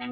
欢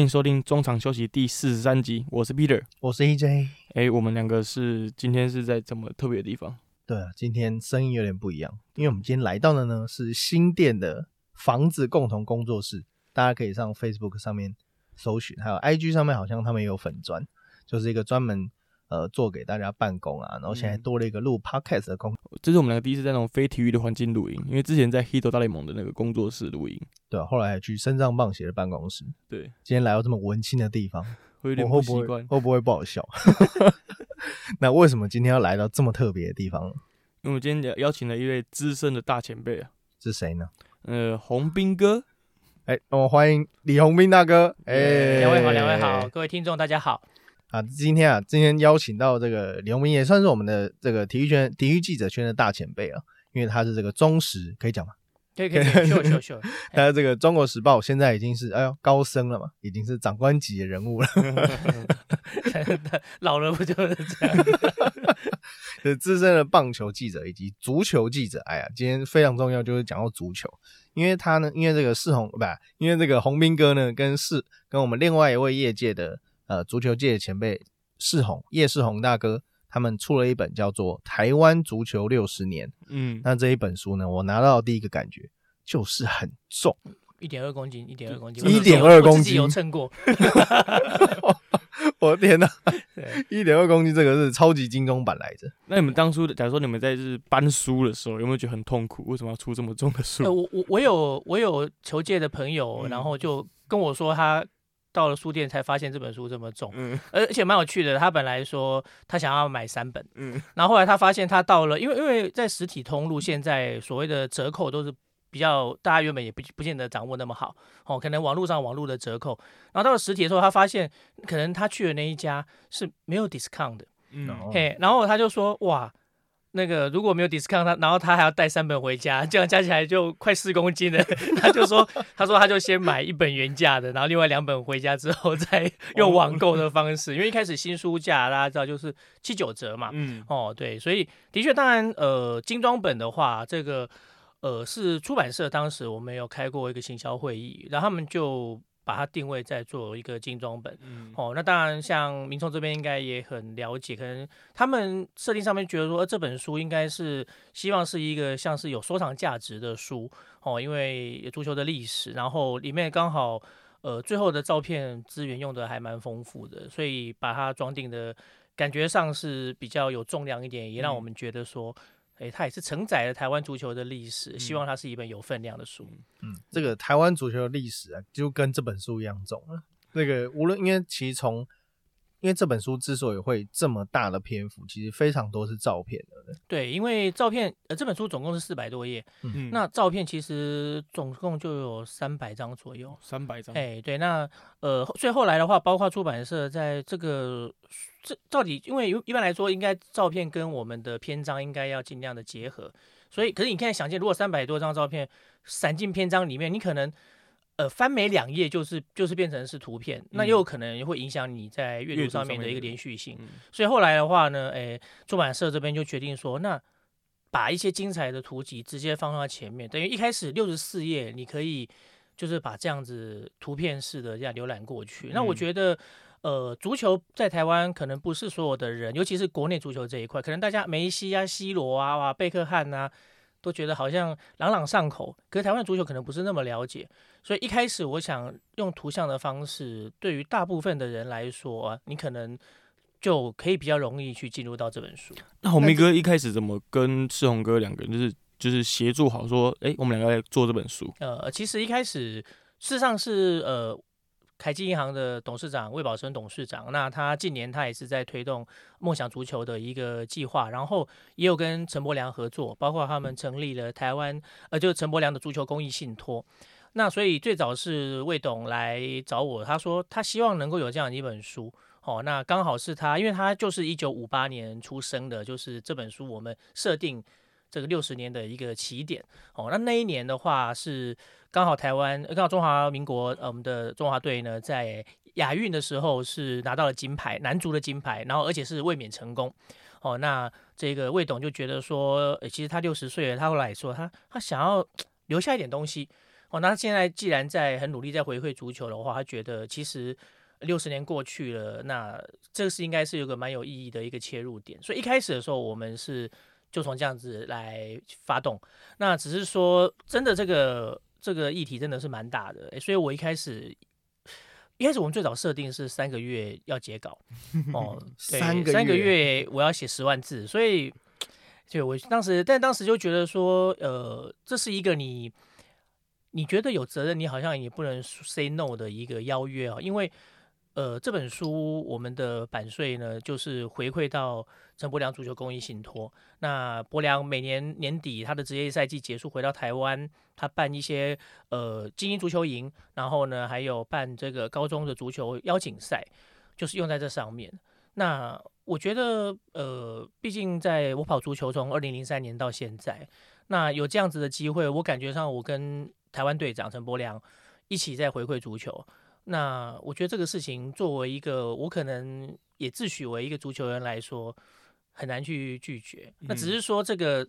迎收听中场休息第四十三集，我是 Peter，我是 EJ。哎，我们两个是今天是在这么特别的地方？对啊，今天声音有点不一样，因为我们今天来到的呢是新店的房子共同工作室，大家可以上 Facebook 上面搜寻，还有 IG 上面好像他们也有粉砖，就是一个专门。呃，做给大家办公啊，然后现在多了一个录 podcast 的工，这是我们两个第一次在那种非体育的环境录音，因为之前在 Hito 大联盟的那个工作室录音，对后来还去深藏棒鞋的办公室，对，今天来到这么文青的地方，会 有点不习惯，会不会不好笑？那为什么今天要来到这么特别的地方？因为我今天邀请了一位资深的大前辈啊，是谁呢？呃，洪斌哥，哎，我们欢迎李洪斌大哥，哎，两位好，两位好，各位听众大家好。啊，今天啊，今天邀请到这个李洪斌，也算是我们的这个体育圈、体育记者圈的大前辈啊，因为他是这个忠实，可以讲吗？可以可以，秀秀秀。他 这个《中国时报》现在已经是哎呦高升了嘛，已经是长官级的人物了。老了不就是这样？是资深的棒球记者以及足球记者。哎呀，今天非常重要，就是讲到足球，因为他呢，因为这个世宏不，因为这个洪斌哥呢，跟世跟我们另外一位业界的。呃，足球界的前辈世宏叶世宏大哥，他们出了一本叫做《台湾足球六十年》。嗯，那这一本书呢，我拿到第一个感觉就是很重，一点二公斤，一点二公斤，一点二公斤，有称过。我的天哪，一点二公斤，这个是超级精装版来着。那你们当初，假如说你们在是搬书的时候，有没有觉得很痛苦？为什么要出这么重的书？我我我有我有球界的朋友，然后就跟我说他。到了书店才发现这本书这么重，嗯，而且蛮有趣的。他本来说他想要买三本，嗯，然后后来他发现他到了，因为因为在实体通路现在所谓的折扣都是比较大家原本也不不见得掌握那么好哦，可能网络上网络的折扣，然后到了实体的时候，他发现可能他去的那一家是没有 discount 的，嗯，嘿，然后他就说哇。那个如果没有 discount，他然后他还要带三本回家，这样加起来就快四公斤了。他就说，他说他就先买一本原价的，然后另外两本回家之后再用网购的方式，因为一开始新书价大家知道就是七九折嘛。嗯，哦对，所以的确，当然呃精装本的话，这个呃是出版社当时我们有开过一个行销会议，然后他们就。把它定位在做一个精装本，嗯，哦，那当然像民众这边应该也很了解，可能他们设定上面觉得说，这本书应该是希望是一个像是有收藏价值的书，哦，因为足球的历史，然后里面刚好呃最后的照片资源用的还蛮丰富的，所以把它装订的感觉上是比较有重量一点，也让我们觉得说。哎，它也是承载了台湾足球的历史，希望它是一本有分量的书。嗯，这个台湾足球的历史啊，就跟这本书一样重啊。那个无论因为其实从因为这本书之所以会这么大的篇幅，其实非常多是照片的。对，因为照片，呃，这本书总共是四百多页，嗯，那照片其实总共就有三百张左右。三百张。哎，对，那呃，所以后来的话，包括出版社在这个这到底，因为一般来说，应该照片跟我们的篇章应该要尽量的结合，所以，可是你现在，想见，如果三百多张照片散进篇章里面，你可能。呃，翻每两页就是就是变成是图片，那又可能会影响你在阅读上面的一个连续性。所以后来的话呢，诶，出版社这边就决定说，那把一些精彩的图集直接放在前面，等于一开始六十四页，你可以就是把这样子图片式的这样浏览过去。那我觉得，呃，足球在台湾可能不是所有的人，尤其是国内足球这一块，可能大家梅西啊、C 罗啊、哇贝克汉啊。都觉得好像朗朗上口，可是台湾足球可能不是那么了解，所以一开始我想用图像的方式，对于大部分的人来说啊，你可能就可以比较容易去进入到这本书。那红明哥一开始怎么跟赤红哥两个人就是就是协助好说，哎，我们两个来做这本书？呃，其实一开始事实上是呃。凯基银行的董事长魏宝生董事长，那他近年他也是在推动梦想足球的一个计划，然后也有跟陈柏良合作，包括他们成立了台湾呃，就是陈柏良的足球公益信托。那所以最早是魏董来找我，他说他希望能够有这样一本书，哦，那刚好是他，因为他就是一九五八年出生的，就是这本书我们设定这个六十年的一个起点哦。那那一年的话是刚好台湾刚好中华民国呃我们的中华队呢在亚运的时候是拿到了金牌，男足的金牌，然后而且是卫冕成功哦。那这个魏董就觉得说，其实他六十岁了，他后来说他他想要 留下一点东西哦。那现在既然在很努力在回馈足球的话，他觉得其实。六十年过去了，那这个是应该是有个蛮有意义的一个切入点。所以一开始的时候，我们是就从这样子来发动。那只是说，真的这个这个议题真的是蛮大的。所以我一开始一开始我们最早设定是三个月要截稿 哦，三个三个月我要写十万字。所以就我当时，但当时就觉得说，呃，这是一个你你觉得有责任，你好像也不能 say no 的一个邀约啊，因为。呃，这本书我们的版税呢，就是回馈到陈柏良足球公益信托。那柏良每年年底他的职业赛季结束回到台湾，他办一些呃精英足球营，然后呢还有办这个高中的足球邀请赛，就是用在这上面。那我觉得呃，毕竟在我跑足球从二零零三年到现在，那有这样子的机会，我感觉上我跟台湾队长陈柏良一起在回馈足球。那我觉得这个事情，作为一个我可能也自诩为一个足球员来说，很难去拒绝。那只是说这个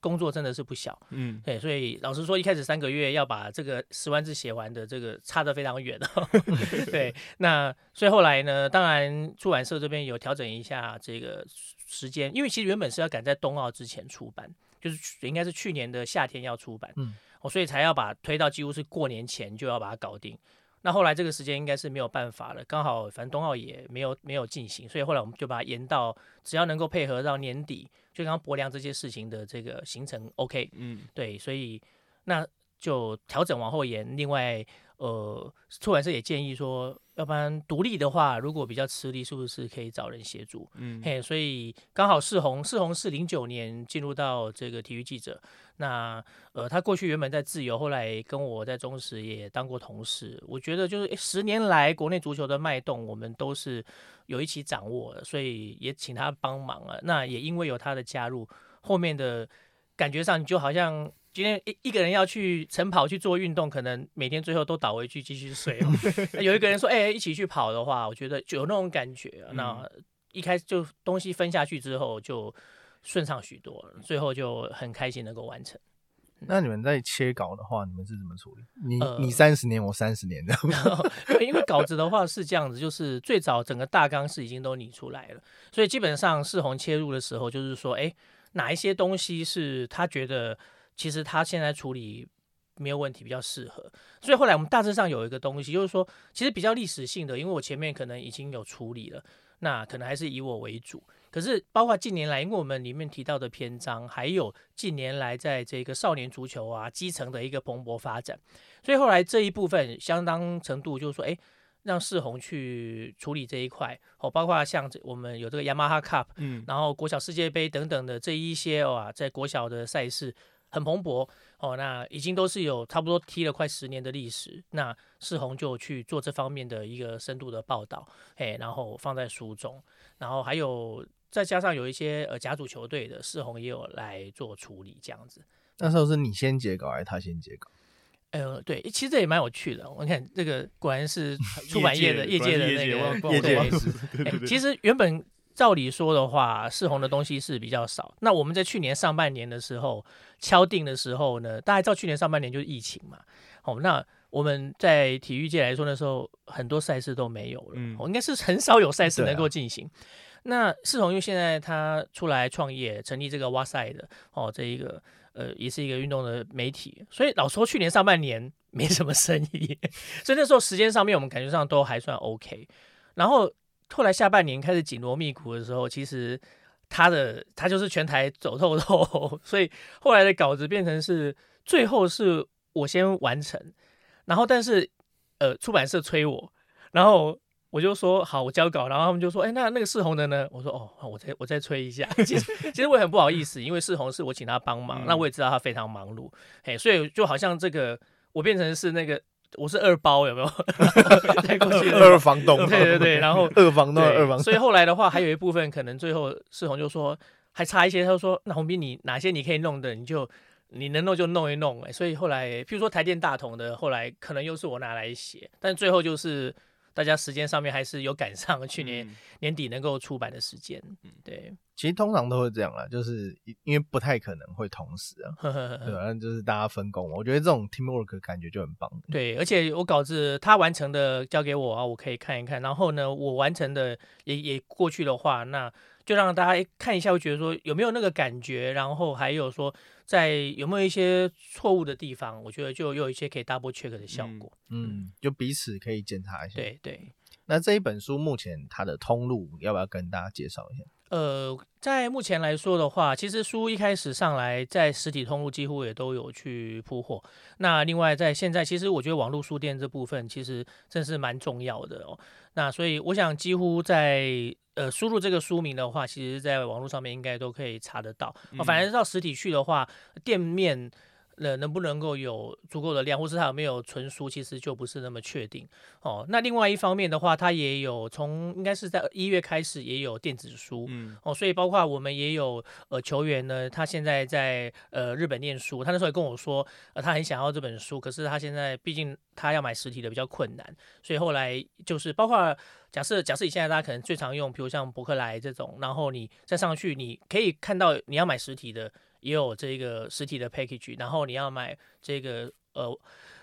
工作真的是不小，嗯，对，所以老实说，一开始三个月要把这个十万字写完的，这个差得非常远 对，那所以后来呢，当然出版社这边有调整一下这个时间，因为其实原本是要赶在冬奥之前出版，就是应该是去年的夏天要出版，嗯，哦，所以才要把推到几乎是过年前就要把它搞定。那后来这个时间应该是没有办法了，刚好反正冬奥也没有没有进行，所以后来我们就把它延到只要能够配合到年底，就刚刚博梁这些事情的这个行程 OK，嗯，对，所以那就调整往后延。另外，呃，出版社也建议说，要不然独立的话，如果比较吃力，是不是可以找人协助？嗯，嘿，所以刚好世宏，世宏是零九年进入到这个体育记者。那呃，他过去原本在自由，后来跟我在中时也当过同事。我觉得就是十年来国内足球的脉动，我们都是有一起掌握的，所以也请他帮忙了。那也因为有他的加入，后面的感觉上就好像今天一一个人要去晨跑去做运动，可能每天最后都倒回去继续睡哦。有一个人说：“哎，一起去跑的话，我觉得就有那种感觉。”那一开始就东西分下去之后就。顺畅许多了，最后就很开心能够完成。那你们在切稿的话，你们是怎么处理？你你三十年，我三十年的。因为稿子的话是这样子，就是最早整个大纲是已经都拟出来了，所以基本上世宏切入的时候，就是说，哎，哪一些东西是他觉得其实他现在处理没有问题，比较适合。所以后来我们大致上有一个东西，就是说，其实比较历史性的，因为我前面可能已经有处理了，那可能还是以我为主。可是，包括近年来，因为我们里面提到的篇章，还有近年来在这个少年足球啊基层的一个蓬勃发展，所以后来这一部分相当程度就是说，哎，让世宏去处理这一块哦，包括像我们有这个雅马哈 Cup，嗯，然后国小世界杯等等的这一些哇，在国小的赛事很蓬勃哦，那已经都是有差不多踢了快十年的历史，那世宏就去做这方面的一个深度的报道，哎，然后放在书中，然后还有。再加上有一些呃甲组球队的世宏也有来做处理，这样子。那时候是你先截稿还是他先截稿？呃，对，其实这也蛮有趣的。我看这个果然是 出版业的业界的那个业界其实原本照理说的话，世宏的东西是比较少。那我们在去年上半年的时候敲定的时候呢，大家知道去年上半年就是疫情嘛。哦，那我们在体育界来说那时候很多赛事都没有了，嗯，应该是很少有赛事能够进行。那世宏因为现在他出来创业，成立这个哇塞的哦，这一个呃也是一个运动的媒体，所以老说去年上半年没什么生意，所以那时候时间上面我们感觉上都还算 OK。然后后来下半年开始紧锣密鼓的时候，其实他的他就是全台走透透，所以后来的稿子变成是最后是我先完成，然后但是呃出版社催我，然后。我就说好，我交稿，然后他们就说，哎，那那个世宏的呢？我说哦，我再我再催一下。其实其实我也很不好意思，因为世宏是我请他帮忙，那我也知道他非常忙碌，嘿，所以就好像这个我变成是那个我是二包有没有？带过去二房东，对对对，然后二房东二房，所以后来的话，还有一部分可能最后世宏就说。还差一些，他说那红斌你哪些你可以弄的，你就你能弄就弄一弄，哎，所以后来譬如说台电大同的，后来可能又是我拿来写，但最后就是。大家时间上面还是有赶上去年年底能够出版的时间，对，其实通常都会这样啦，就是因为不太可能会同时啊，对，反正就是大家分工。我觉得这种 teamwork 感觉就很棒。对，而且我稿子他完成的交给我啊，我可以看一看，然后呢，我完成的也也过去的话，那。就让大家看一下，会觉得说有没有那个感觉，然后还有说在有没有一些错误的地方，我觉得就有一些可以 double check 的效果。嗯，就彼此可以检查一下。对对。那这一本书目前它的通路要不要跟大家介绍一下？呃，在目前来说的话，其实书一开始上来在实体通路几乎也都有去铺货。那另外在现在，其实我觉得网络书店这部分其实真是蛮重要的哦。那所以我想几乎在呃输入这个书名的话，其实在网络上面应该都可以查得到。反正到实体去的话，店面。呃，能不能够有足够的量，或是它有没有存书，其实就不是那么确定哦。那另外一方面的话，它也有从应该是在一月开始也有电子书，嗯，哦，所以包括我们也有呃球员呢，他现在在呃日本念书，他那时候也跟我说，呃，他很想要这本书，可是他现在毕竟他要买实体的比较困难，所以后来就是包括假设假设你现在大家可能最常用，比如像博客来这种，然后你再上去，你可以看到你要买实体的。也有这个实体的 package，然后你要买这个呃，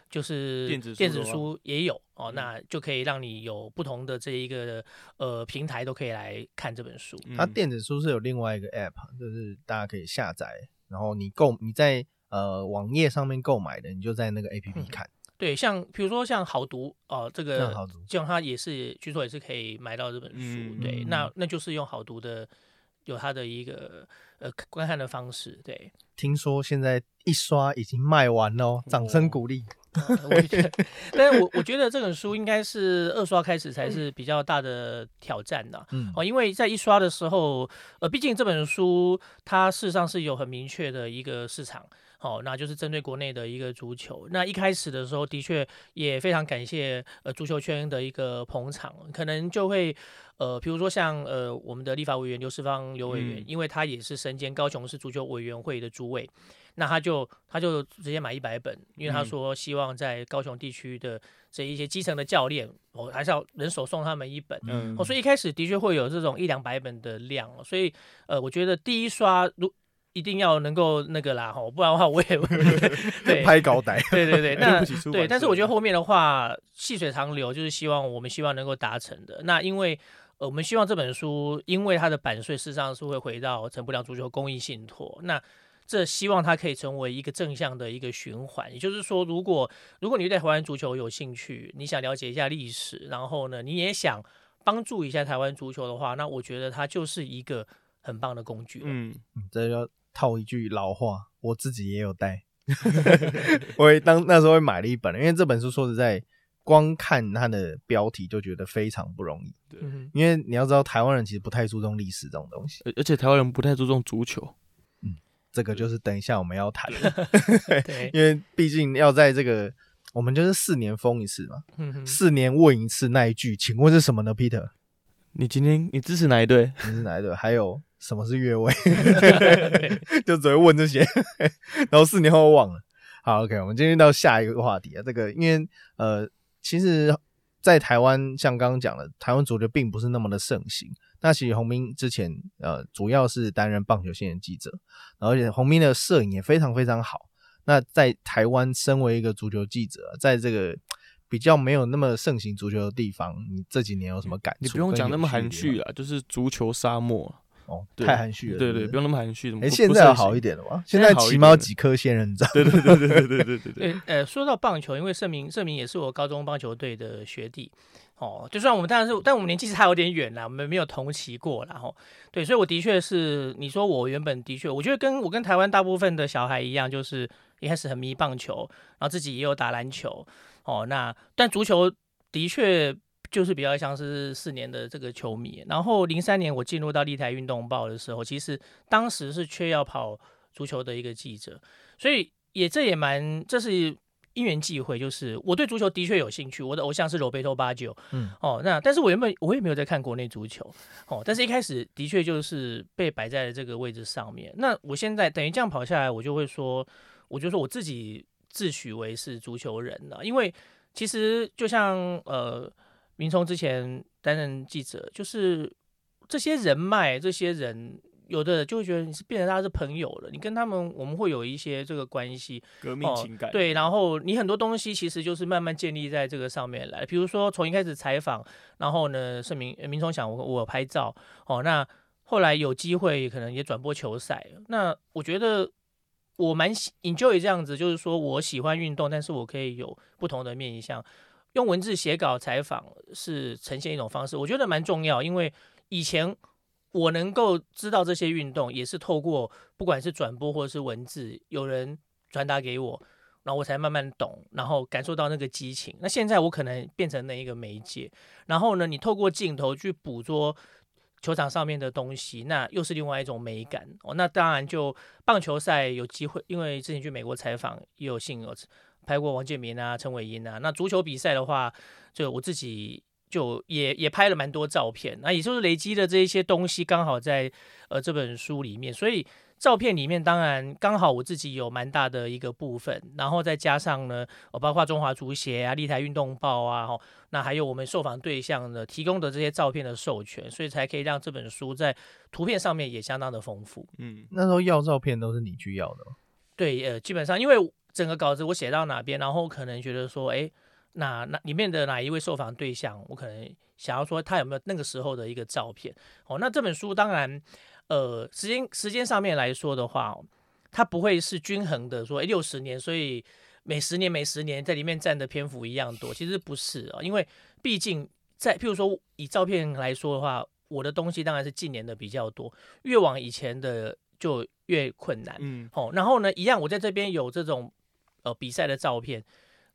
就是电子电子书也有哦，那就可以让你有不同的这一个呃平台都可以来看这本书。它电子书是有另外一个 app，就是大家可以下载，然后你购你在呃网页上面购买的，你就在那个 app 看。对，像比如说像好读哦，这个好读，这样它也是据说也是可以买到这本书。对，那那就是用好读的。有它的一个呃观看的方式，对。听说现在一刷已经卖完了，掌声鼓励。我觉得，但是我我觉得这本书应该是二刷开始才是比较大的挑战的，嗯哦，因为在一刷的时候，呃，毕竟这本书它事实上是有很明确的一个市场。哦，那就是针对国内的一个足球。那一开始的时候，的确也非常感谢呃足球圈的一个捧场，可能就会呃，比如说像呃我们的立法委员刘世芳刘委员，因为他也是身兼高雄市足球委员会的主委，那他就他就直接买一百本，因为他说希望在高雄地区的这一些基层的教练，我还是要人手送他们一本。嗯，所以一开始的确会有这种一两百本的量，所以呃，我觉得第一刷如。一定要能够那个啦哈，不然的话我也 对拍高台。对对对，那对，但是我觉得后面的话细水长流，就是希望我们希望能够达成的。那因为呃，我们希望这本书，因为它的版税事实上是会回到陈不良足球公益信托，那这希望它可以成为一个正向的一个循环。也就是说，如果如果你对台湾足球有兴趣，你想了解一下历史，然后呢，你也想帮助一下台湾足球的话，那我觉得它就是一个很棒的工具。嗯，这要。套一句老话，我自己也有带，我也当那时候会买了一本，因为这本书说实在，光看它的标题就觉得非常不容易。对，因为你要知道，台湾人其实不太注重历史这种东西，而且台湾人不太注重足球。嗯，这个就是等一下我们要谈的。对，因为毕竟要在这个，我们就是四年封一次嘛，四年问一次那一句，请问是什么呢，Peter？你今天你支持哪一队？你是哪一队？还有。什么是越位？就只会问这些，然后四年后忘了。好，OK，我们今天到下一个话题啊。这个因为呃，其实，在台湾像刚刚讲的，台湾足球并不是那么的盛行。那其实洪斌之前呃，主要是担任棒球线的记者，而且洪斌的摄影也非常非常好。那在台湾身为一个足球记者，在这个比较没有那么盛行足球的地方，你这几年有什么感触？你不用讲那么含蓄啊，就是足球沙漠。哦，太含蓄了。对对，不用那么含蓄。哎，现在好一点了吧？现在起猫几颗仙人掌。对对对对对对对对 对。呃，说到棒球，因为盛明盛明也是我高中棒球队的学弟。哦，就算我们当然是，但我们年纪差有点远了，我们没有同期过然后，对，所以我的确是，你说我原本的确，我觉得跟我跟台湾大部分的小孩一样，就是一开始很迷棒球，然后自己也有打篮球。哦，那但足球的确。就是比较像是四年的这个球迷，然后零三年我进入到立台运动报的时候，其实当时是缺要跑足球的一个记者，所以也这也蛮这是因缘际会，就是我对足球的确有兴趣，我的偶像是罗贝托八九，嗯，哦，那但是我原本我也没有在看国内足球，哦，但是一开始的确就是被摆在了这个位置上面。那我现在等于这样跑下来，我就会说，我就说我自己自诩为是足球人了，因为其实就像呃，明聪之前担任记者，就是这些人脉，这些人。有的就会觉得你是变成他是朋友了，你跟他们我们会有一些这个关系，革命情感对，然后你很多东西其实就是慢慢建立在这个上面来，比如说从一开始采访，然后呢，盛明明聪想我我拍照哦，那后来有机会可能也转播球赛，那我觉得我蛮 enjoy 这样子，就是说我喜欢运动，但是我可以有不同的面向，用文字写稿采访是呈现一种方式，我觉得蛮重要，因为以前。我能够知道这些运动，也是透过不管是转播或者是文字，有人传达给我，然后我才慢慢懂，然后感受到那个激情。那现在我可能变成那一个媒介，然后呢，你透过镜头去捕捉球场上面的东西，那又是另外一种美感哦。那当然，就棒球赛有机会，因为之前去美国采访也有幸有拍过王建民啊、陈伟英啊。那足球比赛的话，就我自己。就也也拍了蛮多照片，那也就是累积的这一些东西，刚好在呃这本书里面，所以照片里面当然刚好我自己有蛮大的一个部分，然后再加上呢，我包括中华足协啊、立台运动报啊，哈，那还有我们受访对象呢提供的这些照片的授权，所以才可以让这本书在图片上面也相当的丰富。嗯，那时候要照片都是你去要的吗？对，呃，基本上因为整个稿子我写到哪边，然后可能觉得说，哎。那那里面的哪一位受访对象，我可能想要说他有没有那个时候的一个照片哦。那这本书当然，呃，时间时间上面来说的话，它不会是均衡的，说六十年，所以每十年每十年在里面占的篇幅一样多，其实不是啊，因为毕竟在譬如说以照片来说的话，我的东西当然是近年的比较多，越往以前的就越困难，嗯，哦，然后呢，一样我在这边有这种呃比赛的照片。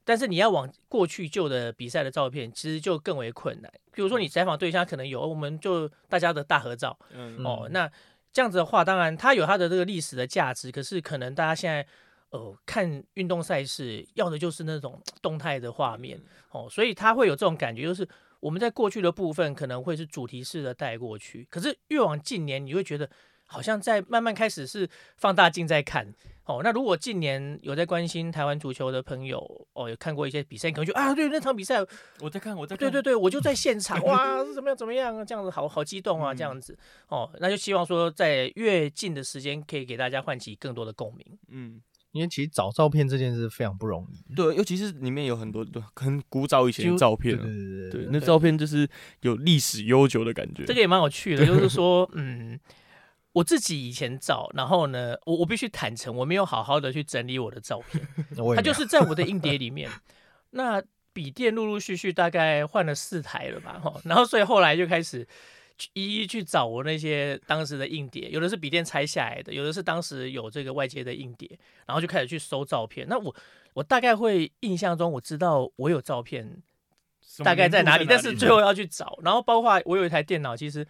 但是你要往过去旧的比赛的照片，其实就更为困难。比如说你采访对象可能有，我们就大家的大合照，嗯哦，那这样子的话，当然它有它的这个历史的价值。可是可能大家现在呃看运动赛事要的就是那种动态的画面，哦，所以它会有这种感觉，就是我们在过去的部分可能会是主题式的带过去，可是越往近年，你会觉得。好像在慢慢开始是放大镜在看哦。那如果近年有在关心台湾足球的朋友哦，有看过一些比赛，可能就啊，对那场比赛我在看，我在对对对，我就在现场 哇，是怎么样怎么样这样子好好激动啊，这样子哦，那就希望说在越近的时间可以给大家唤起更多的共鸣。嗯，因为其实找照片这件事非常不容易，对，尤其是里面有很多很古早以前的照片，对对对，那照片就是有历史悠久的感觉。这个也蛮有趣的，就是说嗯。我自己以前照，然后呢，我我必须坦诚，我没有好好的去整理我的照片，它就是在我的硬碟里面。那笔电陆陆续续大概换了四台了吧，哈，然后所以后来就开始一一去找我那些当时的硬碟，有的是笔电拆下来的，有的是当时有这个外接的硬碟，然后就开始去搜照片。那我我大概会印象中我知道我有照片大概在哪里，但是最后要去找，然后包括我有一台电脑，其实。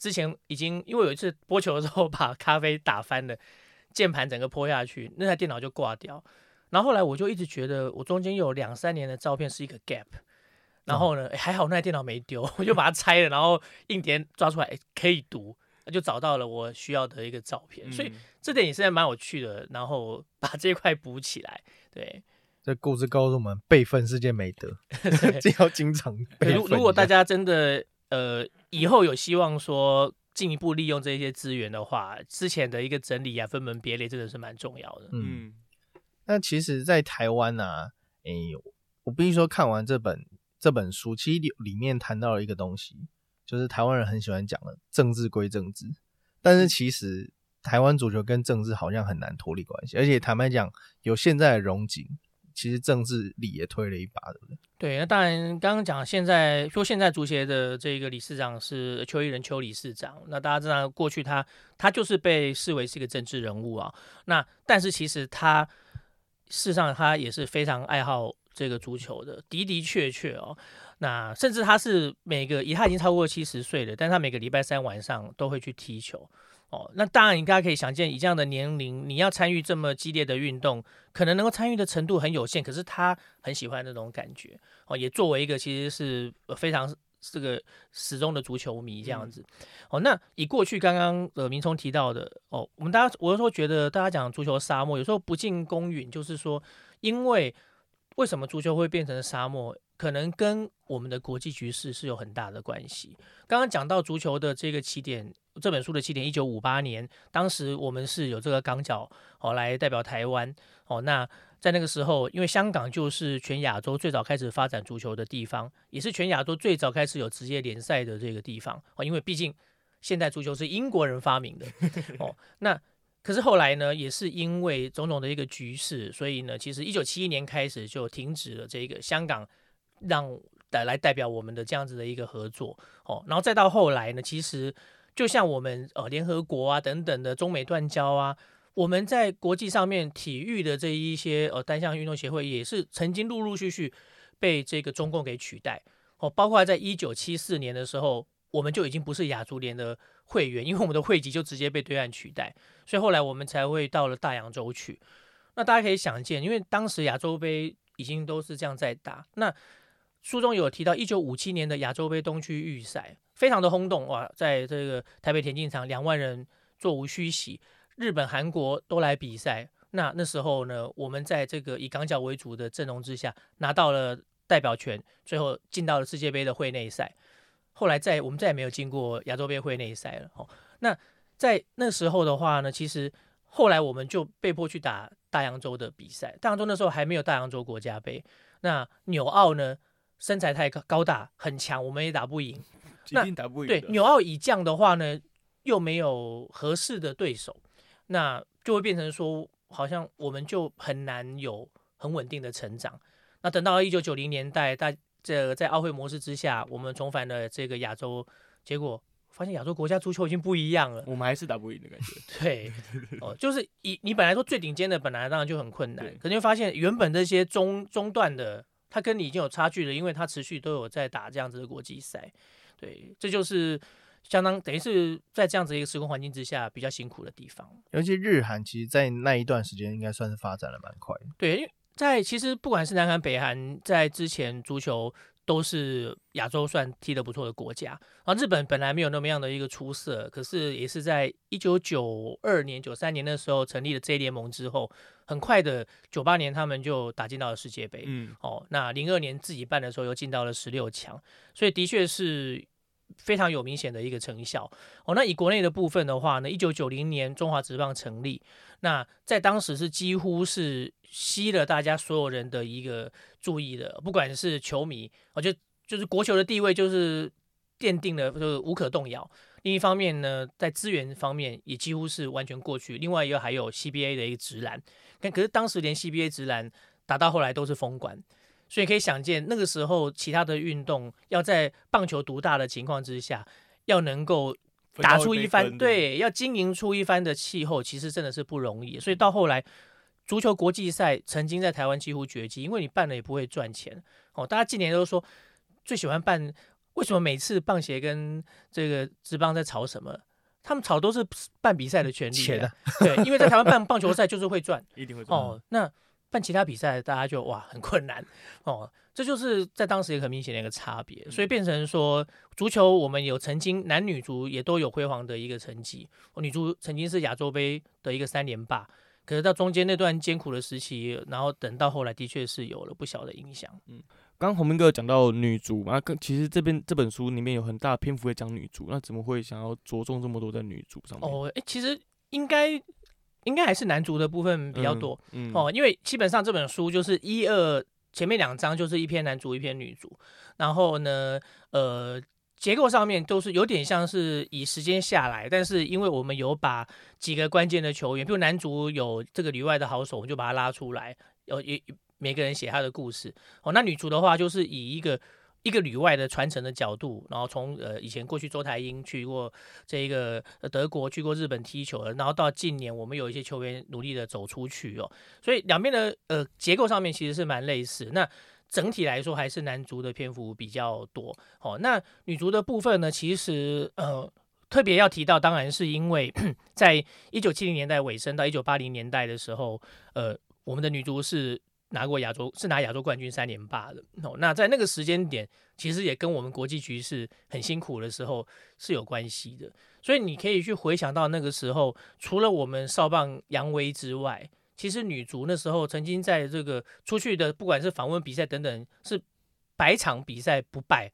之前已经因为有一次播球的时候把咖啡打翻了，键盘整个泼下去，那台电脑就挂掉。然后后来我就一直觉得我中间有两三年的照片是一个 gap。然后呢，还好那台电脑没丢，我就把它拆了，然后硬碟抓出来可以读，就找到了我需要的一个照片。所以这点也是蛮有趣的。然后把这块补起来，对。这故事告诉我们，备份是件美德，这要经常备如如果大家真的。呃，以后有希望说进一步利用这些资源的话，之前的一个整理啊，分门别类真的是蛮重要的。嗯，那其实，在台湾呢，哎，我必须说，看完这本这本书，其实里里面谈到了一个东西，就是台湾人很喜欢讲的政治归政治，但是其实台湾足球跟政治好像很难脱离关系，而且坦白讲，有现在的荣景。其实政治力也推了一把，对不对？对，那当然，刚刚讲现在说现在足协的这个理事长是邱毅仁邱理事长，那大家知道过去他他就是被视为是一个政治人物啊。那但是其实他事实上他也是非常爱好这个足球的的的确确哦。那甚至他是每个，他已经超过七十岁了，但他每个礼拜三晚上都会去踢球哦。那当然，你大家可以想见，以这样的年龄，你要参与这么激烈的运动，可能能够参与的程度很有限。可是他很喜欢那种感觉哦，也作为一个其实是非常这个始终的足球迷这样子哦。那以过去刚刚呃明聪提到的哦，我们大家我有时候觉得大家讲足球沙漠，有时候不尽公允，就是说因为为什么足球会变成沙漠？可能跟我们的国际局势是有很大的关系。刚刚讲到足球的这个起点，这本书的起点，一九五八年，当时我们是有这个港脚哦来代表台湾哦。那在那个时候，因为香港就是全亚洲最早开始发展足球的地方，也是全亚洲最早开始有职业联赛的这个地方哦。因为毕竟现代足球是英国人发明的 哦。那可是后来呢，也是因为种种的一个局势，所以呢，其实一九七一年开始就停止了这个香港。让来来代表我们的这样子的一个合作哦，然后再到后来呢，其实就像我们呃联合国啊等等的中美断交啊，我们在国际上面体育的这一些呃单项运动协会也是曾经陆陆续续被这个中共给取代哦，包括在一九七四年的时候，我们就已经不是亚足联的会员，因为我们的会籍就直接被对岸取代，所以后来我们才会到了大洋洲去。那大家可以想见，因为当时亚洲杯已经都是这样在打，那。书中有提到，一九五七年的亚洲杯东区预赛非常的轰动哇，在这个台北田径场，两万人座无虚席，日本、韩国都来比赛。那那时候呢，我们在这个以港脚为主的阵容之下，拿到了代表权，最后进到了世界杯的会内赛。后来再我们再也没有进过亚洲杯会内赛了。哦，那在那时候的话呢，其实后来我们就被迫去打大洋洲的比赛。大洋洲那时候还没有大洋洲国家杯。那纽澳呢？身材太高高大很强，我们也打不赢。那打不赢。对纽澳以降的话呢，又没有合适的对手，那就会变成说，好像我们就很难有很稳定的成长。那等到一九九零年代，大这在奥会模式之下，我们重返了这个亚洲，结果发现亚洲国家足球已经不一样了。我们还是打不赢的感觉。对，哦，就是以你本来说最顶尖的，本来当然就很困难，可是发现原本这些中中段的。他跟你已经有差距了，因为他持续都有在打这样子的国际赛，对，这就是相当等于是在这样子一个时空环境之下比较辛苦的地方。尤其日韩，其实，在那一段时间应该算是发展的蛮快的。对，因为在其实不管是南韩、北韩，在之前足球。都是亚洲算踢得不错的国家，然后日本本来没有那么样的一个出色，可是也是在一九九二年、九三年的时候成立了 J 联盟之后，很快的九八年他们就打进到了世界杯，嗯，哦，那零二年自己办的时候又进到了十六强，所以的确是非常有明显的一个成效。哦，那以国内的部分的话呢，一九九零年中华职棒成立，那在当时是几乎是。吸了大家所有人的一个注意的，不管是球迷，我觉得就是国球的地位就是奠定了，就是无可动摇。另一方面呢，在资源方面也几乎是完全过去。另外一个还有 CBA 的一个直男，但可是当时连 CBA 直男打到后来都是封管，所以可以想见那个时候其他的运动要在棒球独大的情况之下，要能够打出一番对，要经营出一番的气候，其实真的是不容易。所以到后来。足球国际赛曾经在台湾几乎绝迹，因为你办了也不会赚钱哦。大家近年都说最喜欢办，为什么每次棒协跟这个职棒在吵什么？他们吵都是办比赛的权利，对，因为在台湾办棒球赛就是会赚，一定会赚哦。那办其他比赛，大家就哇很困难哦。这就是在当时也很明显的一个差别，所以变成说足球我们有曾经男女足也都有辉煌的一个成绩，女足曾经是亚洲杯的一个三连霸。可是到中间那段艰苦的时期，然后等到后来，的确是有了不小的影响。嗯，刚洪明哥讲到女足嘛，跟其实这边这本书里面有很大篇幅会讲女足，那怎么会想要着重这么多在女足上面？哦，哎，其实应该应该还是男足的部分比较多。嗯，哦，因为基本上这本书就是一二前面两章就是一篇男足，一篇女足，然后呢，呃。结构上面都是有点像是以时间下来，但是因为我们有把几个关键的球员，比如男足有这个里外的好手，我们就把他拉出来，有也每个人写他的故事。哦，那女足的话就是以一个一个旅外的传承的角度，然后从呃以前过去周台英去过这一个德国，去过日本踢球，然后到近年我们有一些球员努力的走出去哦，所以两边的呃结构上面其实是蛮类似。那整体来说还是男足的篇幅比较多哦。那女足的部分呢，其实呃特别要提到，当然是因为 在一九七零年代尾声到一九八零年代的时候，呃我们的女足是。拿过亚洲是拿亚洲冠军三连霸的哦，那在那个时间点，其实也跟我们国际局势很辛苦的时候是有关系的。所以你可以去回想到那个时候，除了我们少棒扬威之外，其实女足那时候曾经在这个出去的，不管是访问比赛等等，是百场比赛不败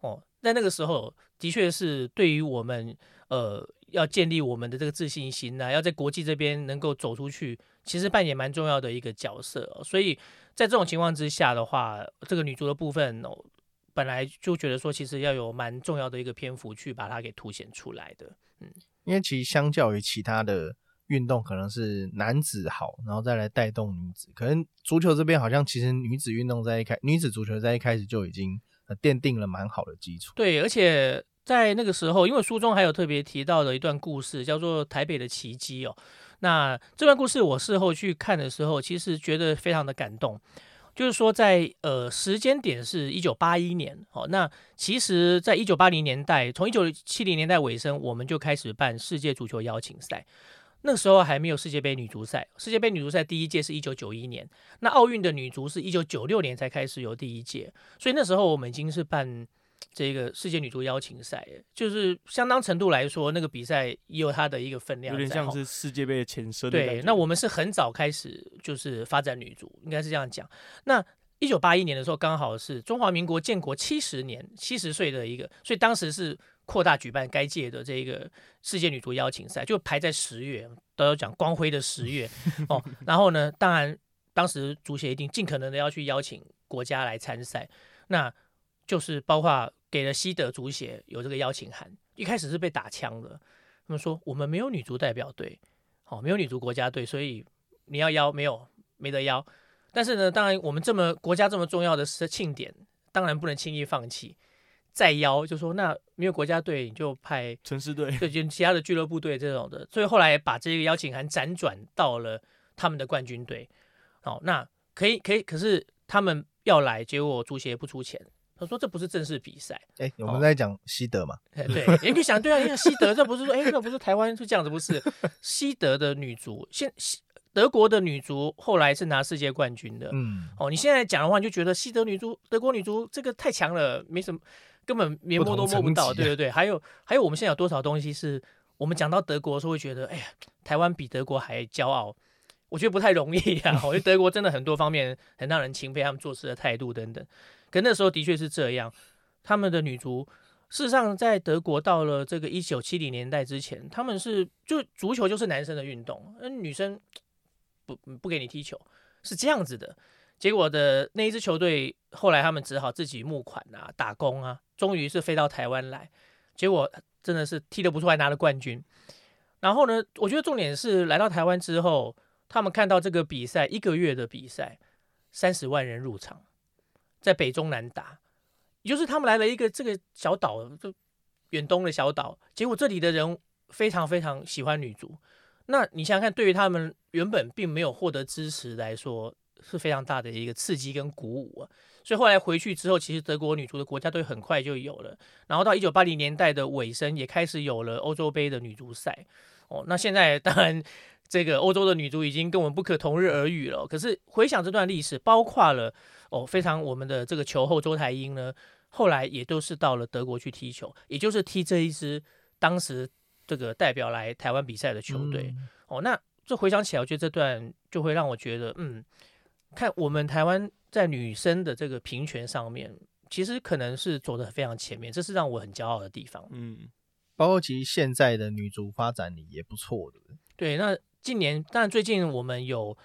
哦。在那个时候，的确是对于我们呃要建立我们的这个自信心呢，要在国际这边能够走出去。其实扮演蛮重要的一个角色，所以在这种情况之下的话，这个女足的部分哦，本来就觉得说，其实要有蛮重要的一个篇幅去把它给凸显出来的。嗯，因为其实相较于其他的运动，可能是男子好，然后再来带动女子。可能足球这边好像其实女子运动在一开，女子足球在一开始就已经奠定了蛮好的基础。对，而且在那个时候，因为书中还有特别提到的一段故事，叫做台北的奇迹哦。那这段故事我事后去看的时候，其实觉得非常的感动。就是说，在呃时间点是一九八一年，哦，那其实在一九八零年代，从一九七零年代尾声，我们就开始办世界足球邀请赛。那时候还没有世界杯女足赛，世界杯女足赛第一届是一九九一年，那奥运的女足是一九九六年才开始有第一届，所以那时候我们已经是办。这个世界女足邀请赛，就是相当程度来说，那个比赛也有它的一个分量，有点像是世界杯的前身。对，那我们是很早开始就是发展女足，应该是这样讲。那一九八一年的时候，刚好是中华民国建国七十年，七十岁的一个，所以当时是扩大举办该届的这个世界女足邀请赛，就排在十月，都要讲光辉的十月 哦。然后呢，当然当时足协一定尽可能的要去邀请国家来参赛，那。就是包括给了西德足协有这个邀请函，一开始是被打枪的。他们说我们没有女足代表队，好，没有女足国家队，所以你要邀没有没得邀。但是呢，当然我们这么国家这么重要的庆典，当然不能轻易放弃。再邀就说那没有国家队，你就派城市队，对，就其他的俱乐部队这种的。所以后来把这个邀请函辗转到了他们的冠军队。好，那可以可以，可是他们要来，结果足协不出钱。他说：“这不是正式比赛。”哎，我们在讲西德嘛？对，你可以想，对啊，因为西德这不是说，哎，这不是台湾是这样子，不是西德的女足，现西德国的女足后来是拿世界冠军的。嗯，哦，你现在讲的话，你就觉得西德女足、德国女足这个太强了，没什么，根本连摸都摸不到。对对对，还有还有，我们现在有多少东西是我们讲到德国的时候会觉得，哎呀，台湾比德国还骄傲？我觉得不太容易啊。我觉得德国真的很多方面很让人钦佩，他们做事的态度等等。可那时候的确是这样，他们的女足事实上在德国到了这个一九七零年代之前，他们是就足球就是男生的运动，那女生不不给你踢球是这样子的。结果的那一支球队后来他们只好自己募款啊、打工啊，终于是飞到台湾来，结果真的是踢得不错，还拿了冠军。然后呢，我觉得重点是来到台湾之后，他们看到这个比赛一个月的比赛，三十万人入场。在北中南打，也就是他们来了一个这个小岛，就远东的小岛。结果这里的人非常非常喜欢女足。那你想想看，对于他们原本并没有获得支持来说，是非常大的一个刺激跟鼓舞啊。所以后来回去之后，其实德国女足的国家队很快就有了。然后到一九八零年代的尾声，也开始有了欧洲杯的女足赛。哦，那现在当然这个欧洲的女足已经跟我们不可同日而语了。可是回想这段历史，包括了。哦，非常我们的这个球后周台英呢，后来也都是到了德国去踢球，也就是踢这一支当时这个代表来台湾比赛的球队。哦，那这回想起来，我觉得这段就会让我觉得，嗯，看我们台湾在女生的这个平权上面，其实可能是走的非常前面，这是让我很骄傲的地方。嗯，包括其实现在的女足发展也不错的。对，那近年，但最近我们有。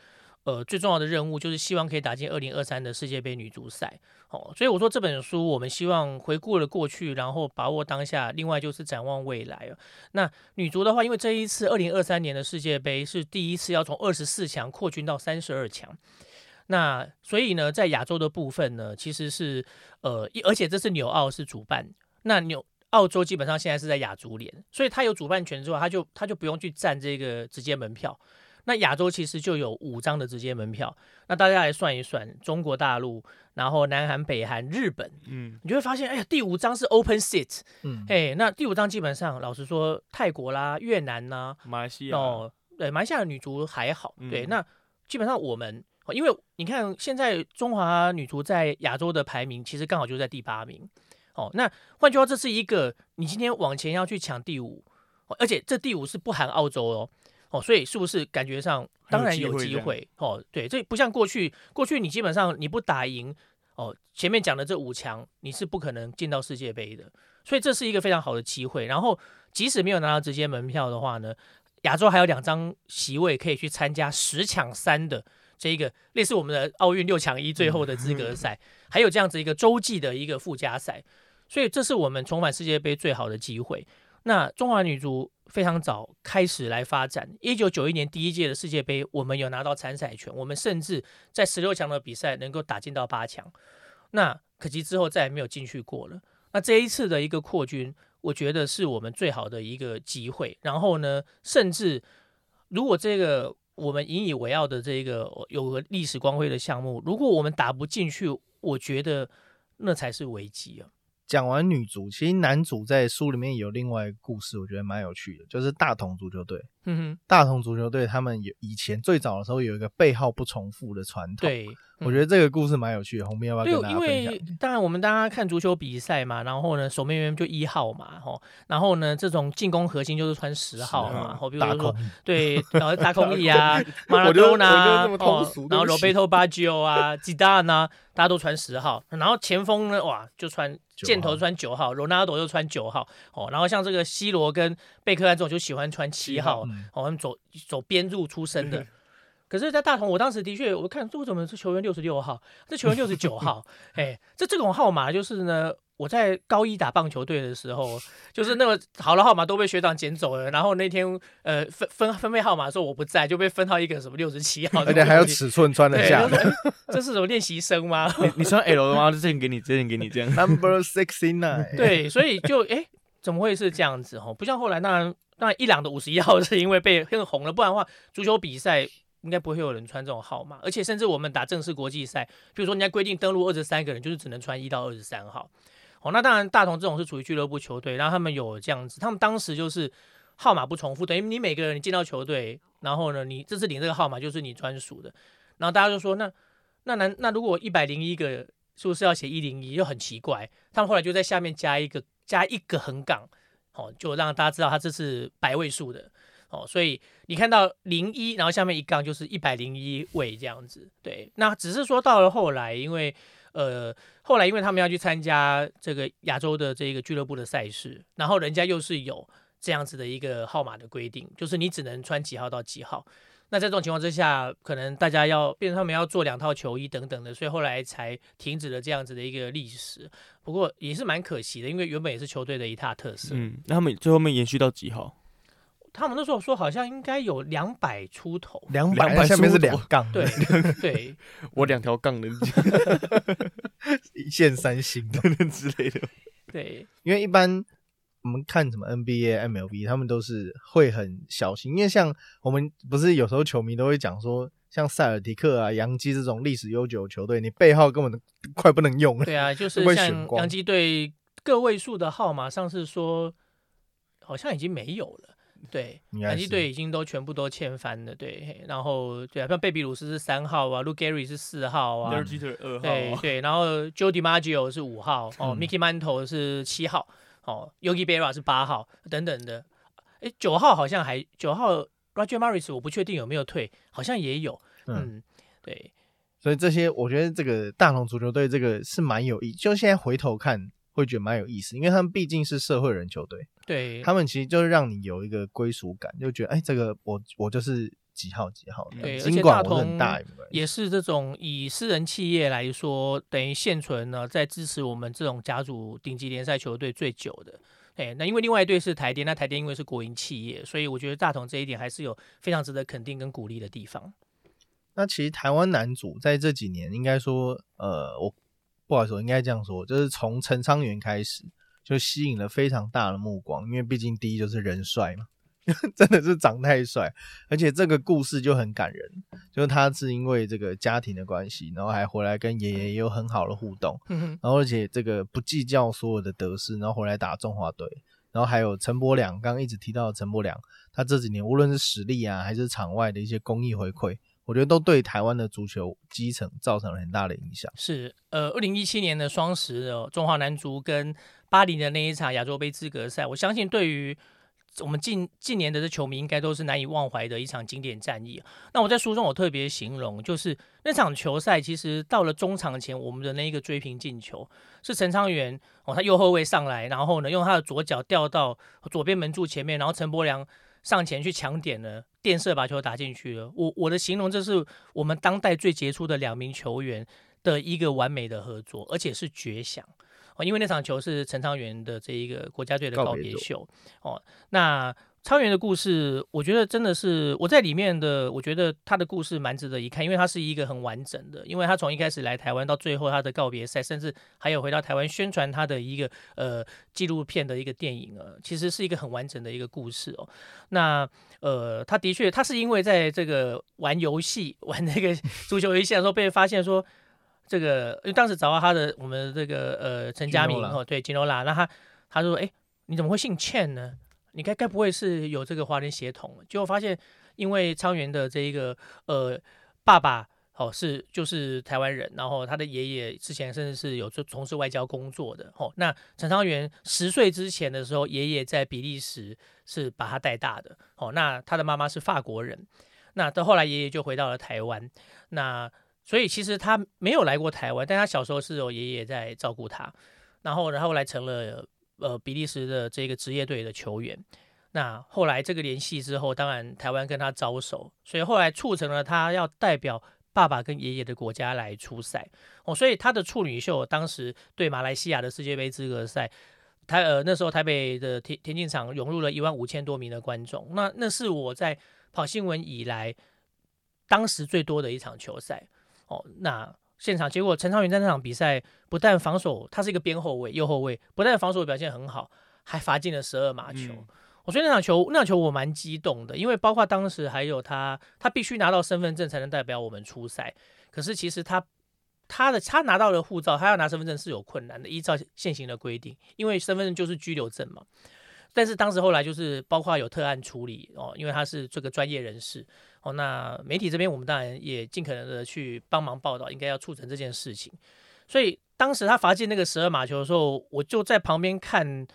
呃，最重要的任务就是希望可以打进二零二三的世界杯女足赛，哦，所以我说这本书我们希望回顾了过去，然后把握当下，另外就是展望未来那女足的话，因为这一次二零二三年的世界杯是第一次要从二十四强扩军到三十二强，那所以呢，在亚洲的部分呢，其实是呃，而且这是纽澳是主办，那纽澳洲基本上现在是在亚足联，所以他有主办权之后，他就他就不用去占这个直接门票。那亚洲其实就有五张的直接门票，那大家来算一算，中国大陆，然后南韩、北韩、日本，嗯，你就会发现，哎呀，第五张是 open seat，嗯，哎，那第五张基本上，老实说，泰国啦、越南呐、马来西亚，哦，对，马来西亚的女足还好，对，那基本上我们，因为你看现在中华女足在亚洲的排名，其实刚好就在第八名，哦，那换句话，这是一个你今天往前要去抢第五，而且这第五是不含澳洲哦。哦，所以是不是感觉上当然有机会哦？对，这不像过去，过去你基本上你不打赢哦，前面讲的这五强你是不可能进到世界杯的，所以这是一个非常好的机会。然后即使没有拿到直接门票的话呢，亚洲还有两张席位可以去参加十强三的这一个类似我们的奥运六强一最后的资格赛，还有这样子一个洲际的一个附加赛，所以这是我们重返世界杯最好的机会。那中华女足。非常早开始来发展。一九九一年第一届的世界杯，我们有拿到参赛权，我们甚至在十六强的比赛能够打进到八强。那可惜之后再也没有进去过了。那这一次的一个扩军，我觉得是我们最好的一个机会。然后呢，甚至如果这个我们引以为傲的这个有个历史光辉的项目，如果我们打不进去，我觉得那才是危机啊。讲完女主，其实男主在书里面有另外一个故事，我觉得蛮有趣的，就是大同足球队。嗯哼，大同足球队他们有以前最早的时候有一个背号不重复的传统。对，我觉得这个故事蛮有趣的。红面要不要跟大家分享？当然，我们大家看足球比赛嘛，然后呢，守门员就一号嘛，吼，然后呢，这种进攻核心就是穿十号嘛，吼，比如说对，然后大空翼啊，马拉多纳，然后罗贝托巴吉奥啊，吉达呢，大家都穿十号，然后前锋呢，哇，就穿箭头穿九号，罗纳尔多就穿九号，哦，然后像这个 C 罗跟贝克汉这种就喜欢穿七号。我们走走边路出身的，可是，在大同，我当时的确，我看为什么是球员六十六号，这球员六十九号，哎，这这种号码就是呢，我在高一打棒球队的时候，就是那个好的号码都被学长捡走了，然后那天呃分分分配号码的时候我不在，就被分到一个什么六十七号，而且还有尺寸穿得下，这是什么练习生吗？你穿 L 的吗？这件给你，这件给你这样，Number sixty nine，对，所以就哎，怎么会是这样子？哦，不像后来那。那伊朗的五十一号 是因为被更红了，不然的话，足球比赛应该不会有人穿这种号码。而且甚至我们打正式国际赛，比如说人家规定登录二十三个人，就是只能穿一到二十三号。哦，那当然大同这种是属于俱乐部球队，然后他们有这样子，他们当时就是号码不重复，等于你每个人进到球队，然后呢，你这次领这个号码就是你专属的。然后大家就说，那那那那如果一百零一个是不是要写一零一？又很奇怪。他们后来就在下面加一个加一个横杠。哦，就让大家知道他这是百位数的哦，所以你看到零一，然后下面一杠就是一百零一位这样子。对，那只是说到了后来，因为呃，后来因为他们要去参加这个亚洲的这个俱乐部的赛事，然后人家又是有这样子的一个号码的规定，就是你只能穿几号到几号。那在这种情况之下，可能大家要变成他们要做两套球衣等等的，所以后来才停止了这样子的一个历史。不过也是蛮可惜的，因为原本也是球队的一大特色。嗯，那他们最后面延续到几号？他们那时候说好像应该有两百出头，两百下面是两杠，对对，我两条杠的，一线三星等等之类的。对，因为一般。我们看什么 NBA、MLB，他们都是会很小心，因为像我们不是有时候球迷都会讲说，像塞尔提克啊、洋基这种历史悠久的球队，你背号根本 快不能用了。对啊，就是像洋基队个位数的号码，上次说好像已经没有了。对，洋基队已经都全部都签翻了。对，然后对啊，像贝比鲁斯是三号啊，Lu Gary 是四号啊，对对，然后 Jody Maggio 是五号哦，Mickey Mantle 是七号。哦，Yogi Berra 是八号等等的，哎，九号好像还九号 Roger Maris 我不确定有没有退，好像也有，嗯，对，所以这些我觉得这个大同足球队这个是蛮有意，就现在回头看会觉得蛮有意思，因为他们毕竟是社会人球队，对。他们其实就是让你有一个归属感，就觉得哎，这个我我就是。几号几号？对，而且大同也是这种以私人企业来说，等于现存呢，在支持我们这种甲组顶级联赛球队最久的。哎，那因为另外一队是台电，那台电因为是国营企业，所以我觉得大同这一点还是有非常值得肯定跟鼓励的地方。那其实台湾男足在这几年，应该说，呃，我不好意思，应该这样说，就是从陈昌元开始，就吸引了非常大的目光，因为毕竟第一就是人帅嘛，真的是长太帅，而且这个故事就很感人，就是他是因为这个家庭的关系，然后还回来跟爷爷也有很好的互动，然后而且这个不计较所有的得失，然后回来打中华队，然后还有陈柏良，刚刚一直提到的陈柏良，他这几年无论是实力啊，还是场外的一些公益回馈。我觉得都对台湾的足球基层造成了很大的影响。是，呃，二零一七年的双十哦，中华男足跟巴黎的那一场亚洲杯资格赛，我相信对于我们近近年的这球迷应该都是难以忘怀的一场经典战役。那我在书中我特别形容，就是那场球赛其实到了中场前，我们的那一个追平进球是陈昌元哦，他右后卫上来，然后呢用他的左脚吊到左边门柱前面，然后陈柏良。上前去抢点了，电射把球打进去了。我我的形容，这是我们当代最杰出的两名球员的一个完美的合作，而且是绝响哦。因为那场球是陈昌元的这一个国家队的告别秀哦。那昌元的故事，我觉得真的是我在里面的，我觉得他的故事蛮值得一看，因为他是一个很完整的，因为他从一开始来台湾到最后他的告别赛，甚至还有回到台湾宣传他的一个呃纪录片的一个电影啊，其实是一个很完整的一个故事哦。那呃，他的确他是因为在这个玩游戏玩那个 足球游戏的时候被发现说这个，因为当时找到他的我们这个呃陈家明哦，对金罗拉，那他他说哎你怎么会姓倩呢？你该该不会是有这个华人血统？结果发现，因为昌元的这一个呃爸爸哦是就是台湾人，然后他的爷爷之前甚至是有做从事外交工作的哦。那陈昌元十岁之前的时候，爷爷在比利时是把他带大的哦。那他的妈妈是法国人，那到后来爷爷就回到了台湾。那所以其实他没有来过台湾，但他小时候是有爷爷在照顾他，然后然后来成了。呃，比利时的这个职业队的球员，那后来这个联系之后，当然台湾跟他招手，所以后来促成了他要代表爸爸跟爷爷的国家来出赛哦。所以他的处女秀当时对马来西亚的世界杯资格赛，台呃那时候台北的田田径场涌入了一万五千多名的观众，那那是我在跑新闻以来当时最多的一场球赛哦。那现场结果，陈昌元在那场比赛不但防守，他是一个边后卫、右后卫，不但防守表现很好，还罚进了十二码球。我觉得那场球，那场球我蛮激动的，因为包括当时还有他，他必须拿到身份证才能代表我们出赛。可是其实他他的他拿到了护照，他要拿身份证是有困难的，依照现行的规定，因为身份证就是居留证嘛。但是当时后来就是包括有特案处理哦，因为他是这个专业人士哦。那媒体这边我们当然也尽可能的去帮忙报道，应该要促成这件事情。所以当时他罚进那个十二码球的时候，我就在旁边看，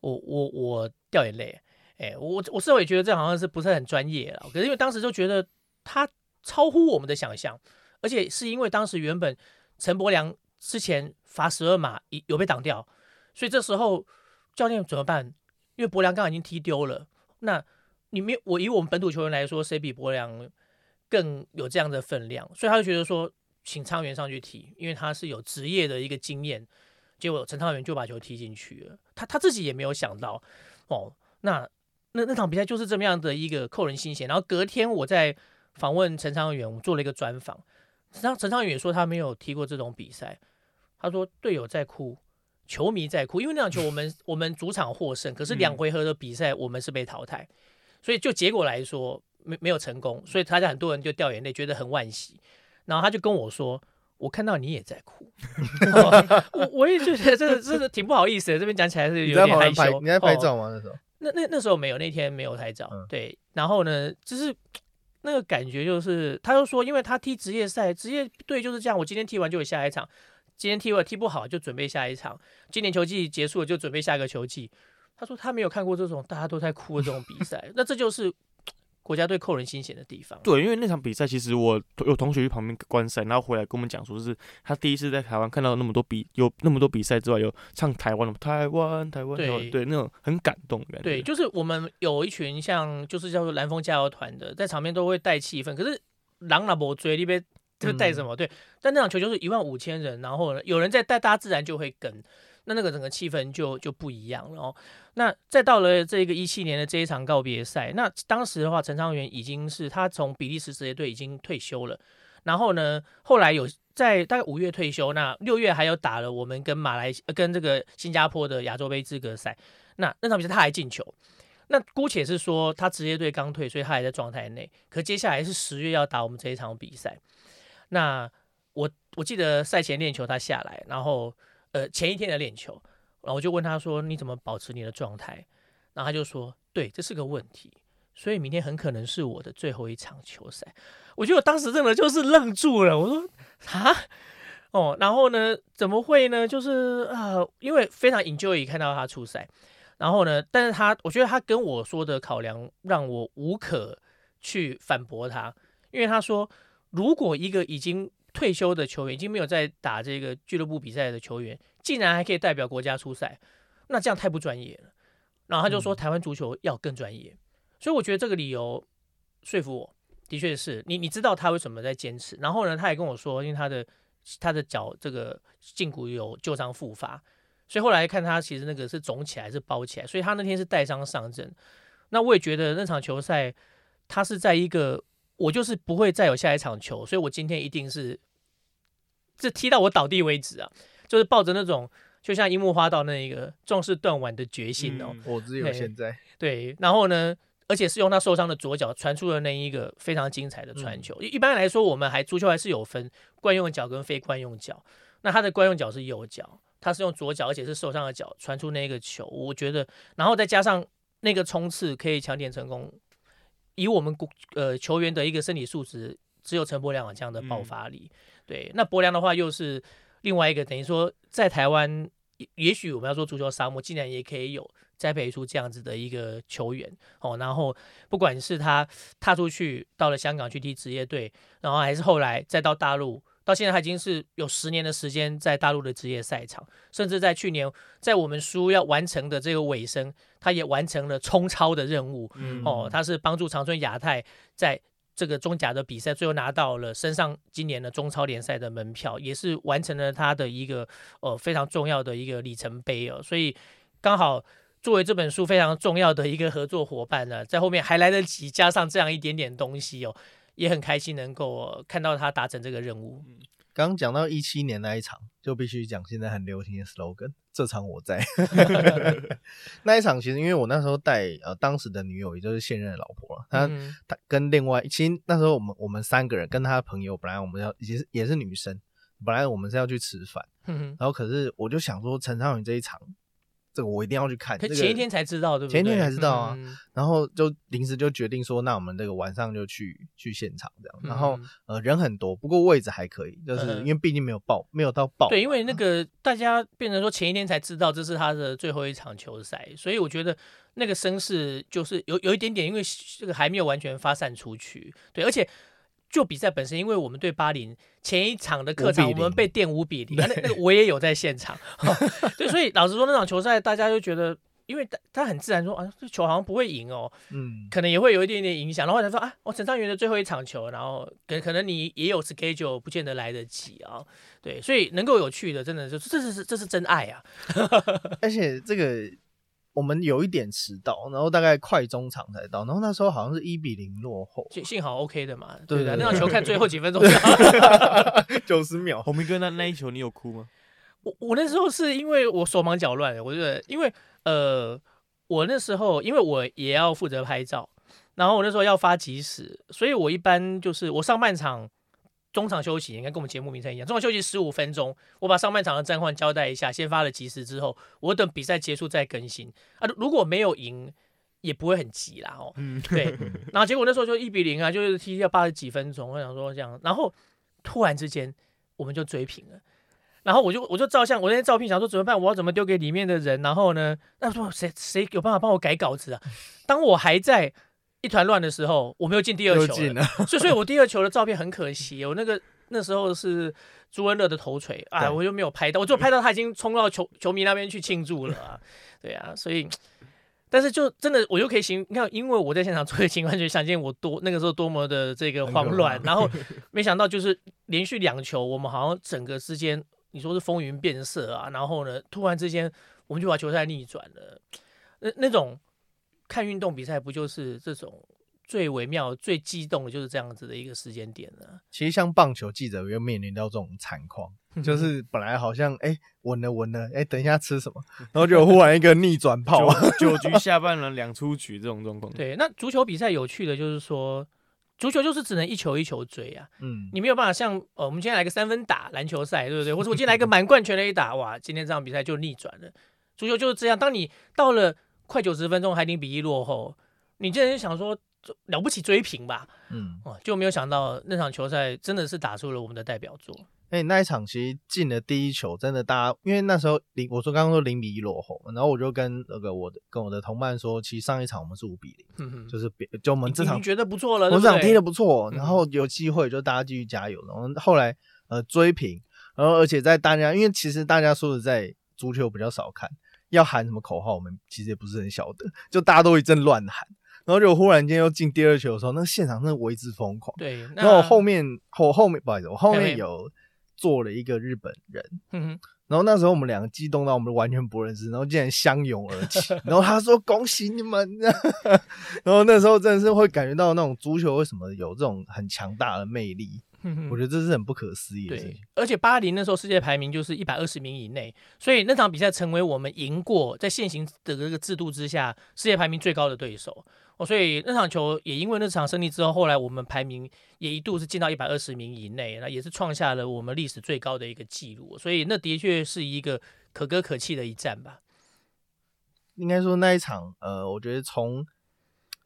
我我我掉眼泪。哎，我我事后也觉得这好像是不是很专业了。可是因为当时就觉得他超乎我们的想象，而且是因为当时原本陈柏良之前罚十二码有被挡掉，所以这时候教练怎么办？因为博良刚刚已经踢丢了，那你没有我以我们本土球员来说，谁比博良更有这样的分量？所以他就觉得说，请昌元上去踢，因为他是有职业的一个经验。结果陈昌元就把球踢进去了，他他自己也没有想到哦。那那那场比赛就是这么样的一个扣人心弦。然后隔天我在访问陈昌元，我做了一个专访，陈昌陈昌元也说他没有踢过这种比赛，他说队友在哭。球迷在哭，因为那场球我们我们主场获胜，可是两回合的比赛我们是被淘汰，所以就结果来说没没有成功，所以他家很多人就掉眼泪，觉得很惋惜。然后他就跟我说：“我看到你也在哭。”我我也觉得这个这个挺不好意思的，这边讲起来是有点害羞。你在拍照吗？那时候？那那那时候没有，那天没有拍照。对，然后呢，就是那个感觉就是，他就说，因为他踢职业赛，职业队就是这样，我今天踢完就会下一场。今天踢我踢不好，就准备下一场。今年球季结束了，就准备下一个球季。他说他没有看过这种大家都在哭的这种比赛，那这就是 国家队扣人心弦的地方。对，因为那场比赛其实我有同学去旁边观赛，然后回来跟我们讲说，是他第一次在台湾看到那么多比有那么多比赛之外，有唱台湾的台湾台湾，对对，那种很感动的感觉。对，就是我们有一群像就是叫做蓝风加油团的，在场边都会带气氛。可是狼那波追那边。就带什么对，但那场球就是一万五千人，然后呢，有人在带，大家自然就会跟。那那个整个气氛就就不一样了哦。那再到了这个一七年的这一场告别赛，那当时的话，陈昌元已经是他从比利时职业队已经退休了，然后呢，后来有在大概五月退休，那六月还有打了我们跟马来跟这个新加坡的亚洲杯资格赛，那那场比赛他还进球。那姑且是说他职业队刚退，所以他还在状态内。可接下来是十月要打我们这一场比赛。那我我记得赛前练球他下来，然后呃前一天的练球，然后我就问他说你怎么保持你的状态？然后他就说对，这是个问题，所以明天很可能是我的最后一场球赛。我觉得我当时真的就是愣住了，我说啊哦，然后呢怎么会呢？就是啊，因为非常 enjoy 看到他出赛。然后呢？但是他，我觉得他跟我说的考量让我无可去反驳他，因为他说，如果一个已经退休的球员，已经没有在打这个俱乐部比赛的球员，竟然还可以代表国家出赛，那这样太不专业了。然后他就说，台湾足球要更专业。所以我觉得这个理由说服我，的确是你，你知道他为什么在坚持。然后呢，他也跟我说，因为他的他的脚这个胫骨有旧伤复发。所以后来看他其实那个是肿起来是包起来，所以他那天是带伤上阵。那我也觉得那场球赛他是在一个我就是不会再有下一场球，所以我今天一定是这踢到我倒地为止啊！就是抱着那种就像樱木花道那一个壮士断腕的决心哦。我只有现在对，然后呢，而且是用他受伤的左脚传出了那一个非常精彩的传球。一般来说，我们还足球还是有分惯用脚跟非惯用脚，那他的惯用脚是右脚。他是用左脚，而且是受伤的脚传出那个球，我觉得，然后再加上那个冲刺可以抢点成功，以我们国呃球员的一个身体素质，只有陈柏良这样的爆发力。对，那柏良的话又是另外一个，等于说在台湾，也许我们要说足球沙漠，竟然也可以有栽培出这样子的一个球员哦。然后不管是他踏出去到了香港去踢职业队，然后还是后来再到大陆。到现在他已经是有十年的时间在大陆的职业赛场，甚至在去年在我们书要完成的这个尾声，他也完成了冲超的任务。哦，他是帮助长春亚泰在这个中甲的比赛，最后拿到了身上今年的中超联赛的门票，也是完成了他的一个呃非常重要的一个里程碑哦。所以刚好作为这本书非常重要的一个合作伙伴呢，在后面还来得及加上这样一点点东西哦。也很开心能够看到他达成这个任务。刚刚讲到一七年那一场，就必须讲现在很流行的 slogan：这场我在。那一场其实因为我那时候带呃当时的女友，也就是现任的老婆了，她她跟另外其实那时候我们我们三个人跟她的朋友，本来我们要也是也是女生，本来我们是要去吃饭，然后可是我就想说陈昌宇这一场。这个我一定要去看，可前一天才知道，对不对？前一天才知道啊，然后就临时就决定说，那我们这个晚上就去去现场这样。然后呃人很多，不过位置还可以，就是因为毕竟没有爆，没有到爆。对，因为那个大家变成说前一天才知道这是他的最后一场球赛，所以我觉得那个声势就是有有一点点，因为这个还没有完全发散出去。对，而且。就比赛本身，因为我们对巴林前一场的客场，我们被电五比零，那那个我也有在现场，对，所以老实说，那场球赛大家就觉得，因为他他很自然说啊，这球好像不会赢哦，嗯，可能也会有一点点影响，然后他说啊，我陈昌元的最后一场球，然后可可能你也有 schedule，不见得来得及啊，对，所以能够有趣的，真的就是这是是这是真爱啊，而且这个。我们有一点迟到，然后大概快中场才到，然后那时候好像是一比零落后，幸幸好 OK 的嘛，对的，那场球看最后几分钟，九十秒。红明哥，那那一球你有哭吗？我我那时候是因为我手忙脚乱，我觉得因为呃，我那时候因为我也要负责拍照，然后我那时候要发即时，所以我一般就是我上半场。中场休息应该跟我们节目名称一样，中场休息十五分钟，我把上半场的战况交代一下，先发了即时之后，我等比赛结束再更新啊。如果没有赢，也不会很急啦哦。嗯，对。然后结果那时候就一比零啊，就是踢掉八十几分钟，我想说这样，然后突然之间我们就追平了，然后我就我就照相，我那些照片想说怎么办？我要怎么丢给里面的人？然后呢，那说谁谁有办法帮我改稿子啊？当我还在。一团乱的时候，我没有进第二球，所以所以我第二球的照片很可惜。我那个那时候是朱恩乐的头锤，哎，我就没有拍到，我就拍到他已经冲到球球迷那边去庆祝了。对啊，所以，但是就真的我就可以行，你看，因为我在现场做的情况，就想见我多那个时候多么的这个慌乱。然后 没想到就是连续两球，我们好像整个之间你说是风云变色啊，然后呢，突然之间我们就把球赛逆转了，那那种看运动比赛不就是这种？最微妙、最激动的就是这样子的一个时间点了。其实像棒球记者又面临到这种惨况，就是本来好像哎稳了稳了，哎等一下吃什么，然后就忽然一个逆转 炮，九局下半了两出局这种状况。对，那足球比赛有趣的就是说，足球就是只能一球一球追啊，嗯，你没有办法像呃我们今天来个三分打篮球赛，对不对？或者我今天来个满贯全垒打，哇，今天这场比赛就逆转了。足球就是这样，当你到了快九十分钟还零比一落后，你竟然想说。了不起追平吧，嗯，哦，就没有想到那场球赛真的是打出了我们的代表作。哎，那一场其实进了第一球，真的大家因为那时候零，我说刚刚说零比一落后，然后我就跟那个我的跟我的同伴说，其实上一场我们是五比零，嗯就是别就我们这场觉得不错了，我这场踢的不错，然后有机会就大家继续加油，然后后来呃追平，然后而且在大家因为其实大家说实在足球比较少看，要喊什么口号，我们其实也不是很晓得，就大家都一阵乱喊。然后就忽然间又进第二球的时候，那现场真的为之疯狂。对，然后后面后后面不好意思，我后面有坐了一个日本人，嗯然后那时候我们两个激动到我们完全不认识，然后竟然相拥而泣，然后他说恭喜你们，然后那时候真的是会感觉到那种足球为什么有这种很强大的魅力。我觉得这是很不可思议的。对，而且巴黎那时候世界排名就是一百二十名以内，所以那场比赛成为我们赢过在现行的这个制度之下世界排名最高的对手。哦，所以那场球也因为那场胜利之后，后来我们排名也一度是进到一百二十名以内，那也是创下了我们历史最高的一个记录。所以那的确是一个可歌可泣的一战吧。应该说那一场，呃，我觉得从。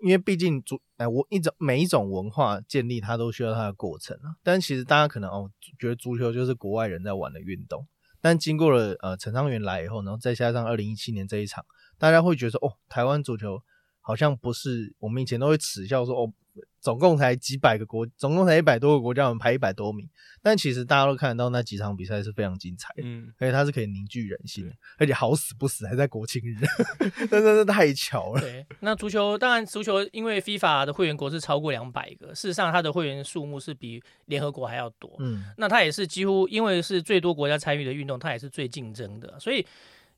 因为毕竟足哎，我一种每一种文化建立，它都需要它的过程啊。但其实大家可能哦，觉得足球就是国外人在玩的运动。但经过了呃陈昌元来以后，然后再加上二零一七年这一场，大家会觉得哦，台湾足球好像不是我们以前都会耻笑说哦。总共才几百个国，总共才一百多个国家，我们排一百多名。但其实大家都看得到那几场比赛是非常精彩的，嗯，而且它是可以凝聚人心，而且好死不死还在国庆日，真的是太巧了。对，那足球当然足球，因为 FIFA 的会员国是超过两百个，事实上它的会员数目是比联合国还要多，嗯，那它也是几乎因为是最多国家参与的运动，它也是最竞争的，所以。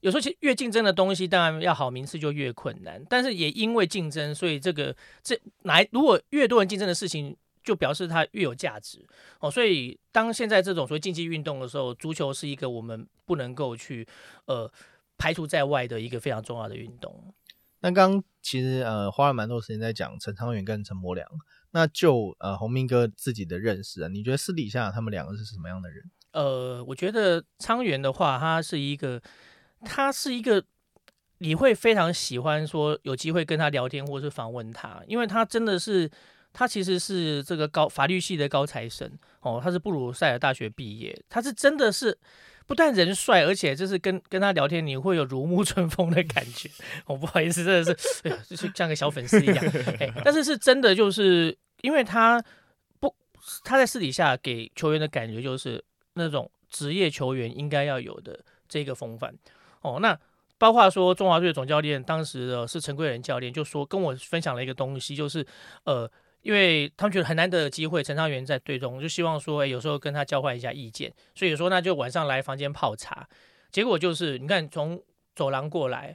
有时候，其实越竞争的东西，当然要好名次就越困难。但是也因为竞争，所以这个这来如果越多人竞争的事情，就表示它越有价值哦。所以当现在这种所谓竞技运动的时候，足球是一个我们不能够去呃排除在外的一个非常重要的运动。那刚其实呃花了蛮多时间在讲陈昌元跟陈柏良，那就呃洪明哥自己的认识啊，你觉得私底下他们两个是什么样的人？呃，我觉得昌元的话，他是一个。他是一个，你会非常喜欢说有机会跟他聊天或是访问他，因为他真的是，他其实是这个高法律系的高材生哦，他是布鲁塞尔大学毕业，他是真的是不但人帅，而且就是跟跟他聊天你会有如沐春风的感觉。哦，不好意思，真的是，哎呀，就是像个小粉丝一样。哎，但是是真的，就是因为他不他在私底下给球员的感觉就是那种职业球员应该要有的这个风范。哦，那包括说中华队的总教练当时的是陈贵仁教练，就说跟我分享了一个东西，就是呃，因为他们觉得很难得的机会，陈昌元在队中，就希望说，哎，有时候跟他交换一下意见，所以说那就晚上来房间泡茶。结果就是你看从走廊过来，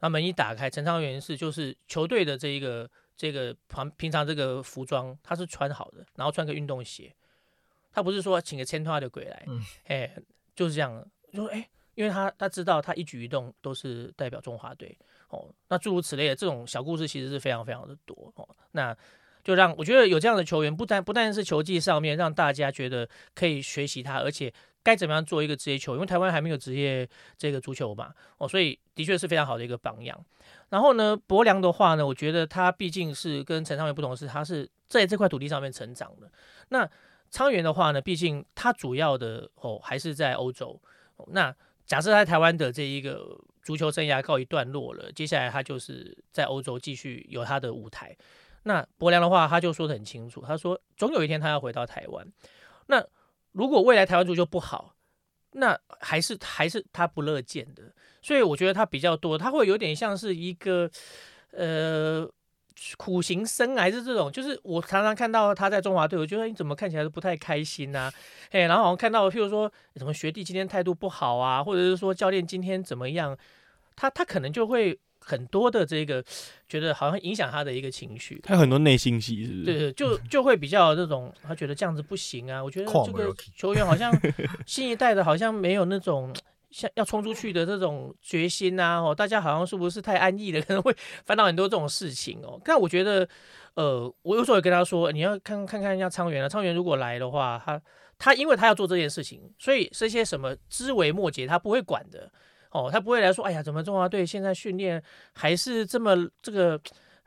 那门一打开，陈昌元是就是球队的这一个这个旁平常这个服装他是穿好的，然后穿个运动鞋，他不是说请个千拖的鬼来，哎，就是这样，就说哎。因为他他知道他一举一动都是代表中华队哦，那诸如此类的这种小故事其实是非常非常的多哦，那就让我觉得有这样的球员，不但不但是球技上面让大家觉得可以学习他，而且该怎么样做一个职业球，因为台湾还没有职业这个足球嘛哦，所以的确是非常好的一个榜样。然后呢，博良的话呢，我觉得他毕竟是跟陈昌元不同，是他是在这块土地上面成长的。那昌元的话呢，毕竟他主要的哦还是在欧洲，那。假设在台湾的这一个足球生涯告一段落了，接下来他就是在欧洲继续有他的舞台。那博良的话，他就说的很清楚，他说总有一天他要回到台湾。那如果未来台湾足球不好，那还是还是他不乐见的。所以我觉得他比较多，他会有点像是一个呃苦行僧还是这种，就是我常常看到他在中华队，我觉得你怎么看起来都不太开心呐？哎，然后好像看到，譬如说什么学弟今天态度不好啊，或者是说教练今天怎么样，他他可能就会很多的这个觉得好像影响他的一个情绪，他很多内心戏是不是？对对，就就会比较这种，他觉得这样子不行啊。我觉得这个球员好像新一代的，好像没有那种。像要冲出去的这种决心呐，哦，大家好像是不是太安逸了？可能会烦恼很多这种事情哦。但我觉得，呃，我有时候也跟他说，你要看看看人家昌元啊，昌元如果来的话，他他因为他要做这件事情，所以这些什么枝微末节他不会管的哦，他不会来说，哎呀，怎么中华队现在训练还是这么这个。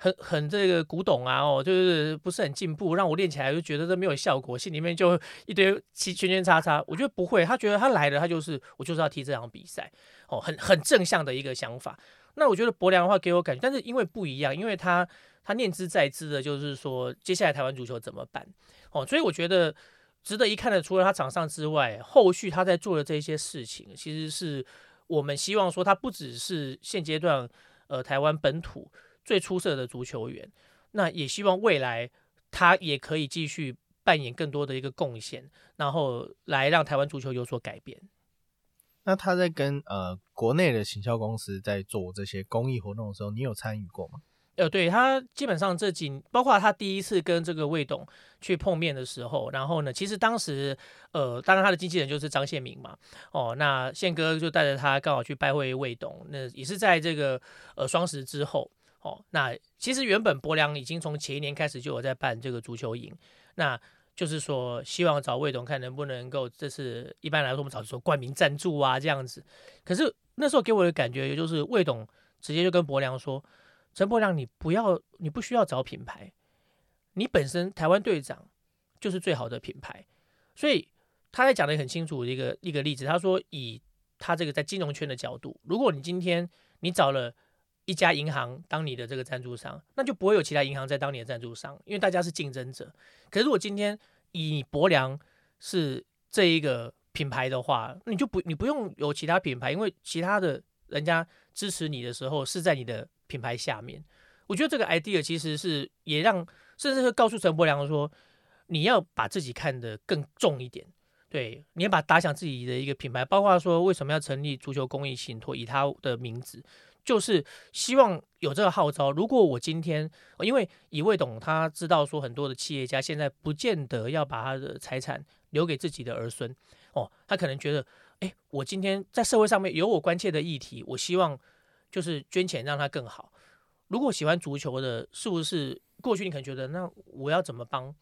很很这个古董啊，哦，就是不是很进步，让我练起来就觉得这没有效果，心里面就一堆圈圈叉叉。我觉得不会，他觉得他来了，他就是我就是要踢这场比赛，哦，很很正向的一个想法。那我觉得博良的话给我感觉，但是因为不一样，因为他他念之在之的，就是说接下来台湾足球怎么办，哦，所以我觉得值得一看的，除了他场上之外，后续他在做的这些事情，其实是我们希望说他不只是现阶段呃台湾本土。最出色的足球员，那也希望未来他也可以继续扮演更多的一个贡献，然后来让台湾足球有所改变。那他在跟呃国内的行销公司在做这些公益活动的时候，你有参与过吗？呃，对他基本上这几，包括他第一次跟这个魏董去碰面的时候，然后呢，其实当时呃，当然他的经纪人就是张宪明嘛，哦，那宪哥就带着他刚好去拜会魏董，那也是在这个呃双十之后。哦，那其实原本博良已经从前一年开始就有在办这个足球营，那就是说希望找魏董看能不能够这次一般来说我们找说冠名赞助啊这样子，可是那时候给我的感觉也就是魏董直接就跟博良说，陈博良你不要你不需要找品牌，你本身台湾队长就是最好的品牌，所以他在讲的很清楚一个一个例子，他说以他这个在金融圈的角度，如果你今天你找了。一家银行当你的这个赞助商，那就不会有其他银行在当你的赞助商，因为大家是竞争者。可是如果今天以博良是这一个品牌的话，你就不你不用有其他品牌，因为其他的人家支持你的时候是在你的品牌下面。我觉得这个 idea 其实是也让甚至是告诉陈柏良说，你要把自己看得更重一点，对，你要把打响自己的一个品牌，包括说为什么要成立足球公益信托，以他的名字。就是希望有这个号召。如果我今天，因为以魏董他知道说很多的企业家现在不见得要把他的财产留给自己的儿孙哦，他可能觉得，哎，我今天在社会上面有我关切的议题，我希望就是捐钱让他更好。如果喜欢足球的，是不是过去你可能觉得那我要怎么帮？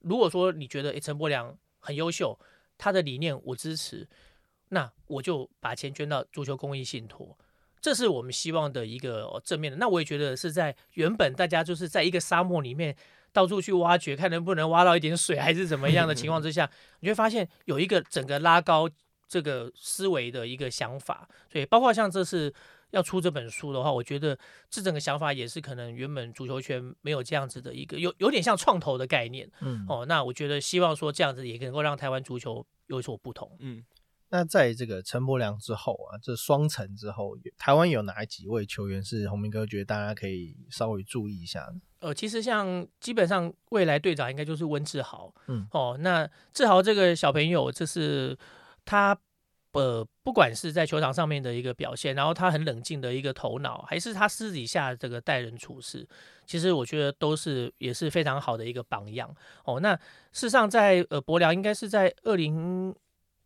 如果说你觉得哎陈柏良很优秀，他的理念我支持，那我就把钱捐到足球公益信托。这是我们希望的一个正面的。那我也觉得是在原本大家就是在一个沙漠里面到处去挖掘，看能不能挖到一点水还是怎么样的情况之下，你会发现有一个整个拉高这个思维的一个想法。所以包括像这次要出这本书的话，我觉得这整个想法也是可能原本足球圈没有这样子的一个有有点像创投的概念。嗯，哦，那我觉得希望说这样子也能够让台湾足球有所不同。嗯。那在这个陈柏良之后啊，这双城之后，台湾有哪几位球员是洪明哥觉得大家可以稍微注意一下呢？呃，其实像基本上未来队长应该就是温志豪，嗯，哦，那志豪这个小朋友，这是他呃，不管是在球场上面的一个表现，然后他很冷静的一个头脑，还是他私底下这个待人处事，其实我觉得都是也是非常好的一个榜样。哦，那事实上在呃柏良应该是在二零。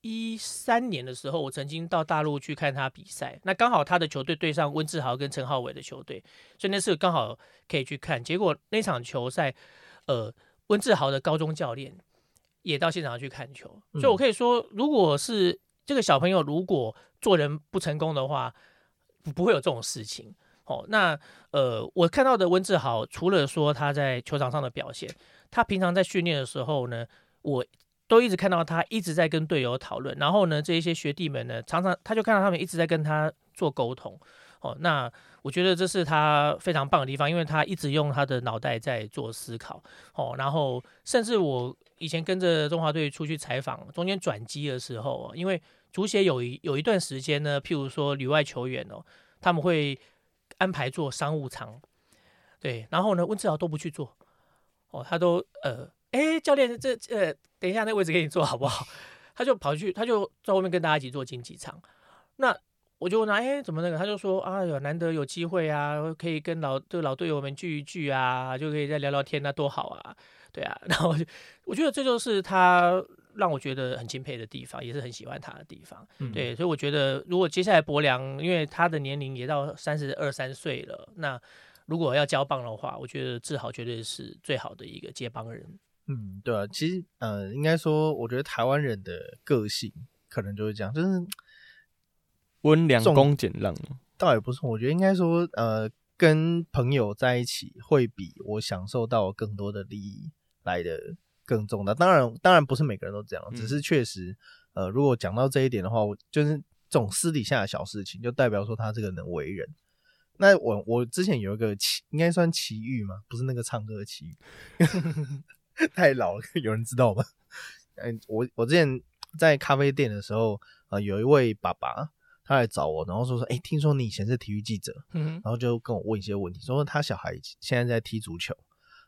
一三年的时候，我曾经到大陆去看他比赛，那刚好他的球队对上温志豪跟陈浩伟的球队，所以那次刚好可以去看。结果那场球赛，呃，温志豪的高中教练也到现场去看球，所以我可以说，如果是这个小朋友如果做人不成功的话，不会有这种事情。哦，那呃，我看到的温志豪，除了说他在球场上的表现，他平常在训练的时候呢，我。都一直看到他一直在跟队友讨论，然后呢，这一些学弟们呢，常常他就看到他们一直在跟他做沟通。哦，那我觉得这是他非常棒的地方，因为他一直用他的脑袋在做思考。哦，然后甚至我以前跟着中华队出去采访，中间转机的时候，因为足协有一有一段时间呢，譬如说旅外球员哦，他们会安排做商务舱。对，然后呢，温志豪都不去做，哦，他都呃，哎，教练，这呃，等一下那位置给你坐 好不好？他就跑去，他就在后面跟大家一起做竞技场。那我就问他，哎，怎么那个？他就说，哎呦，难得有机会啊，可以跟老这个老队友们聚一聚啊，就可以再聊聊天，那多好啊，对啊。然后我觉得这就是他让我觉得很钦佩的地方，也是很喜欢他的地方。对，所以我觉得如果接下来博良，因为他的年龄也到三十二三岁了，那。如果要交棒的话，我觉得志豪绝对是最好的一个接棒人。嗯，对啊，其实呃，应该说，我觉得台湾人的个性可能就是这样，就是温良恭俭让。倒也不是，我觉得应该说，呃，跟朋友在一起会比我享受到更多的利益来的更重要。当然，当然不是每个人都这样，只是确实，呃，如果讲到这一点的话，我就是这种私底下的小事情，就代表说他这个人为人。那我我之前有一个奇，应该算奇遇嘛，不是那个唱歌的奇遇，太老了，有人知道吗？嗯，我我之前在咖啡店的时候，呃，有一位爸爸他来找我，然后说说，哎，听说你以前是体育记者，嗯，然后就跟我问一些问题，说他小孩现在在踢足球，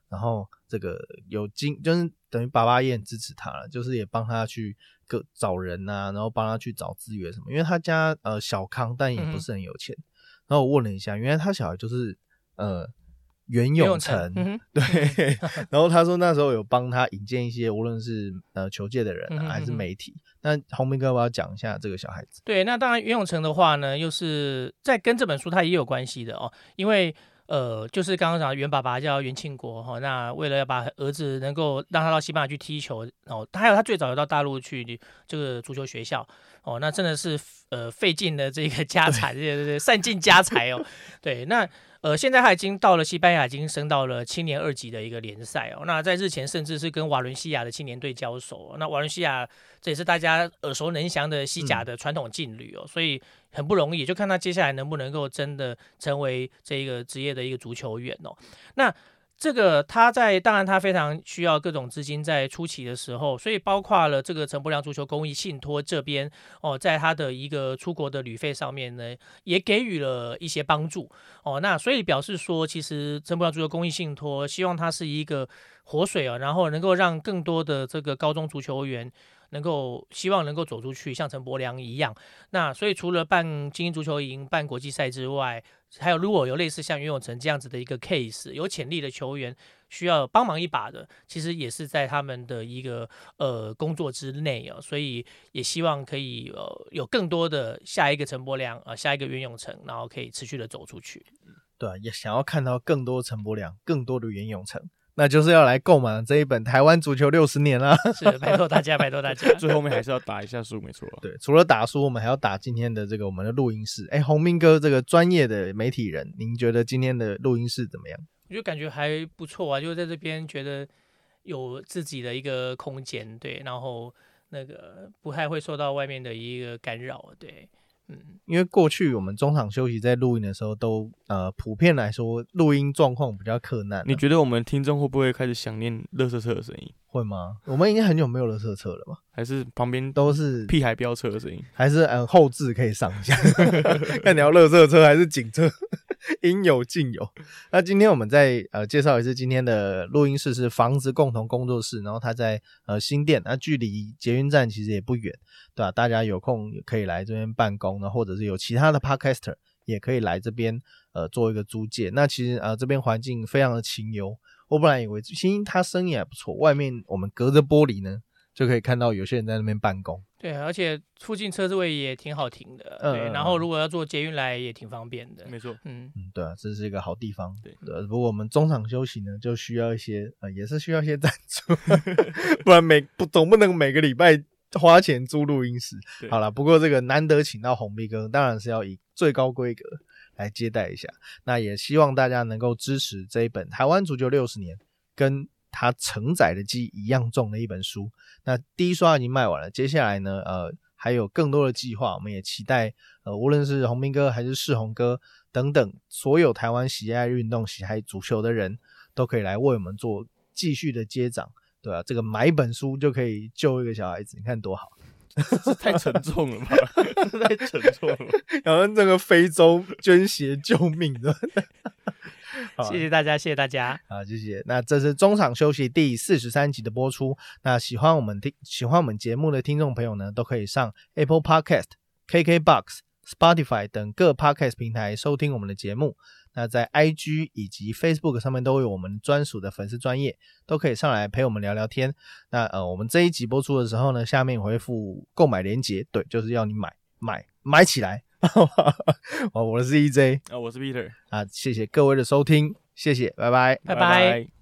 然后这个有经，就是等于爸爸也很支持他了，就是也帮他去各找人呐，然后帮他去找资源什么，因为他家呃小康，但也不是很有钱。然后我问了一下，原来他小孩就是呃袁永成，对。然后他说那时候有帮他引荐一些，无论是呃球界的人还是媒体。那洪明哥，我要讲一下这个小孩子。对，那当然袁永成的话呢，又是在跟这本书他也有关系的哦，因为。呃，就是刚刚讲袁爸爸叫袁庆国哈，那为了要把儿子能够让他到西班牙去踢球，哦，他还有他最早有到大陆去这个足球学校，哦，那真的是呃费尽了这个 家产，对对对，散尽家财哦，对，那。呃，现在他已经到了西班牙，已经升到了青年二级的一个联赛哦。那在日前，甚至是跟瓦伦西亚的青年队交手。那瓦伦西亚这也是大家耳熟能详的西甲的传统劲旅哦，所以很不容易，就看他接下来能不能够真的成为这一个职业的一个足球员哦。那。这个他在当然他非常需要各种资金在初期的时候，所以包括了这个陈柏良足球公益信托这边哦，在他的一个出国的旅费上面呢，也给予了一些帮助哦。那所以表示说，其实陈柏良足球公益信托希望他是一个活水啊，然后能够让更多的这个高中足球员。能够希望能够走出去，像陈柏良一样。那所以除了办精英足球营、办国际赛之外，还有如果有类似像袁永成这样子的一个 case，有潜力的球员需要帮忙一把的，其实也是在他们的一个呃工作之内啊。所以也希望可以呃有更多的下一个陈柏良啊，下一个袁永成，然后可以持续的走出去。对，也想要看到更多陈柏良，更多的袁永成。那就是要来购买这一本《台湾足球六十年》了。是，拜托大家，拜托大家。最后面还是要打一下书，没错。对，除了打书，我们还要打今天的这个我们的录音室。哎，洪明哥，这个专业的媒体人，您觉得今天的录音室怎么样？我就感觉还不错啊，就在这边觉得有自己的一个空间，对，然后那个不太会受到外面的一个干扰，对。嗯，因为过去我们中场休息在录音的时候，都呃普遍来说录音状况比较困难。你觉得我们听众会不会开始想念乐色车的声音？会吗？我们已经很久没有乐色车了吧？还是旁边都是屁孩飙车的声音？还是嗯后置可以上一下？看你要乐色车还是警车？应有尽有。那今天我们再呃介绍一次今天的录音室是房子共同工作室，然后它在呃新店，那距离捷运站其实也不远，对吧？大家有空也可以来这边办公，呢或者是有其他的 podcaster 也可以来这边呃做一个租借。那其实呃这边环境非常的清幽，我本来以为其实它生意还不错，外面我们隔着玻璃呢。就可以看到有些人在那边办公，对，而且附近车位也挺好停的，对。然后如果要坐捷运来也挺方便的，没错，嗯嗯，对啊，这是一个好地方，对。不过我们中场休息呢，就需要一些呃，也是需要一些赞助，不然每不总不能每个礼拜花钱租录音室。好了，不过这个难得请到红壁哥，当然是要以最高规格来接待一下。那也希望大家能够支持这一本《台湾足球六十年》跟。它承载的鸡一样重的一本书，那第一刷已经卖完了，接下来呢，呃，还有更多的计划，我们也期待，呃，无论是洪明哥还是世宏哥等等，所有台湾喜爱运动、喜爱足球的人都可以来为我们做继续的接掌，对啊？这个买一本书就可以救一个小孩子，你看多好，太沉重了吧？太沉重了，然后这个非洲捐血救命的。谢谢大家，谢谢大家。好，谢谢。那这是中场休息第四十三集的播出。那喜欢我们听喜欢我们节目的听众朋友呢，都可以上 Apple Podcast、KKBox、Spotify 等各 Podcast 平台收听我们的节目。那在 IG 以及 Facebook 上面都有我们专属的粉丝专业，都可以上来陪我们聊聊天。那呃，我们这一集播出的时候呢，下面回复购买链接，对，就是要你买买买起来。哦，我是 EJ，啊，我是 Peter，啊，谢谢各位的收听，谢谢，拜拜，拜拜。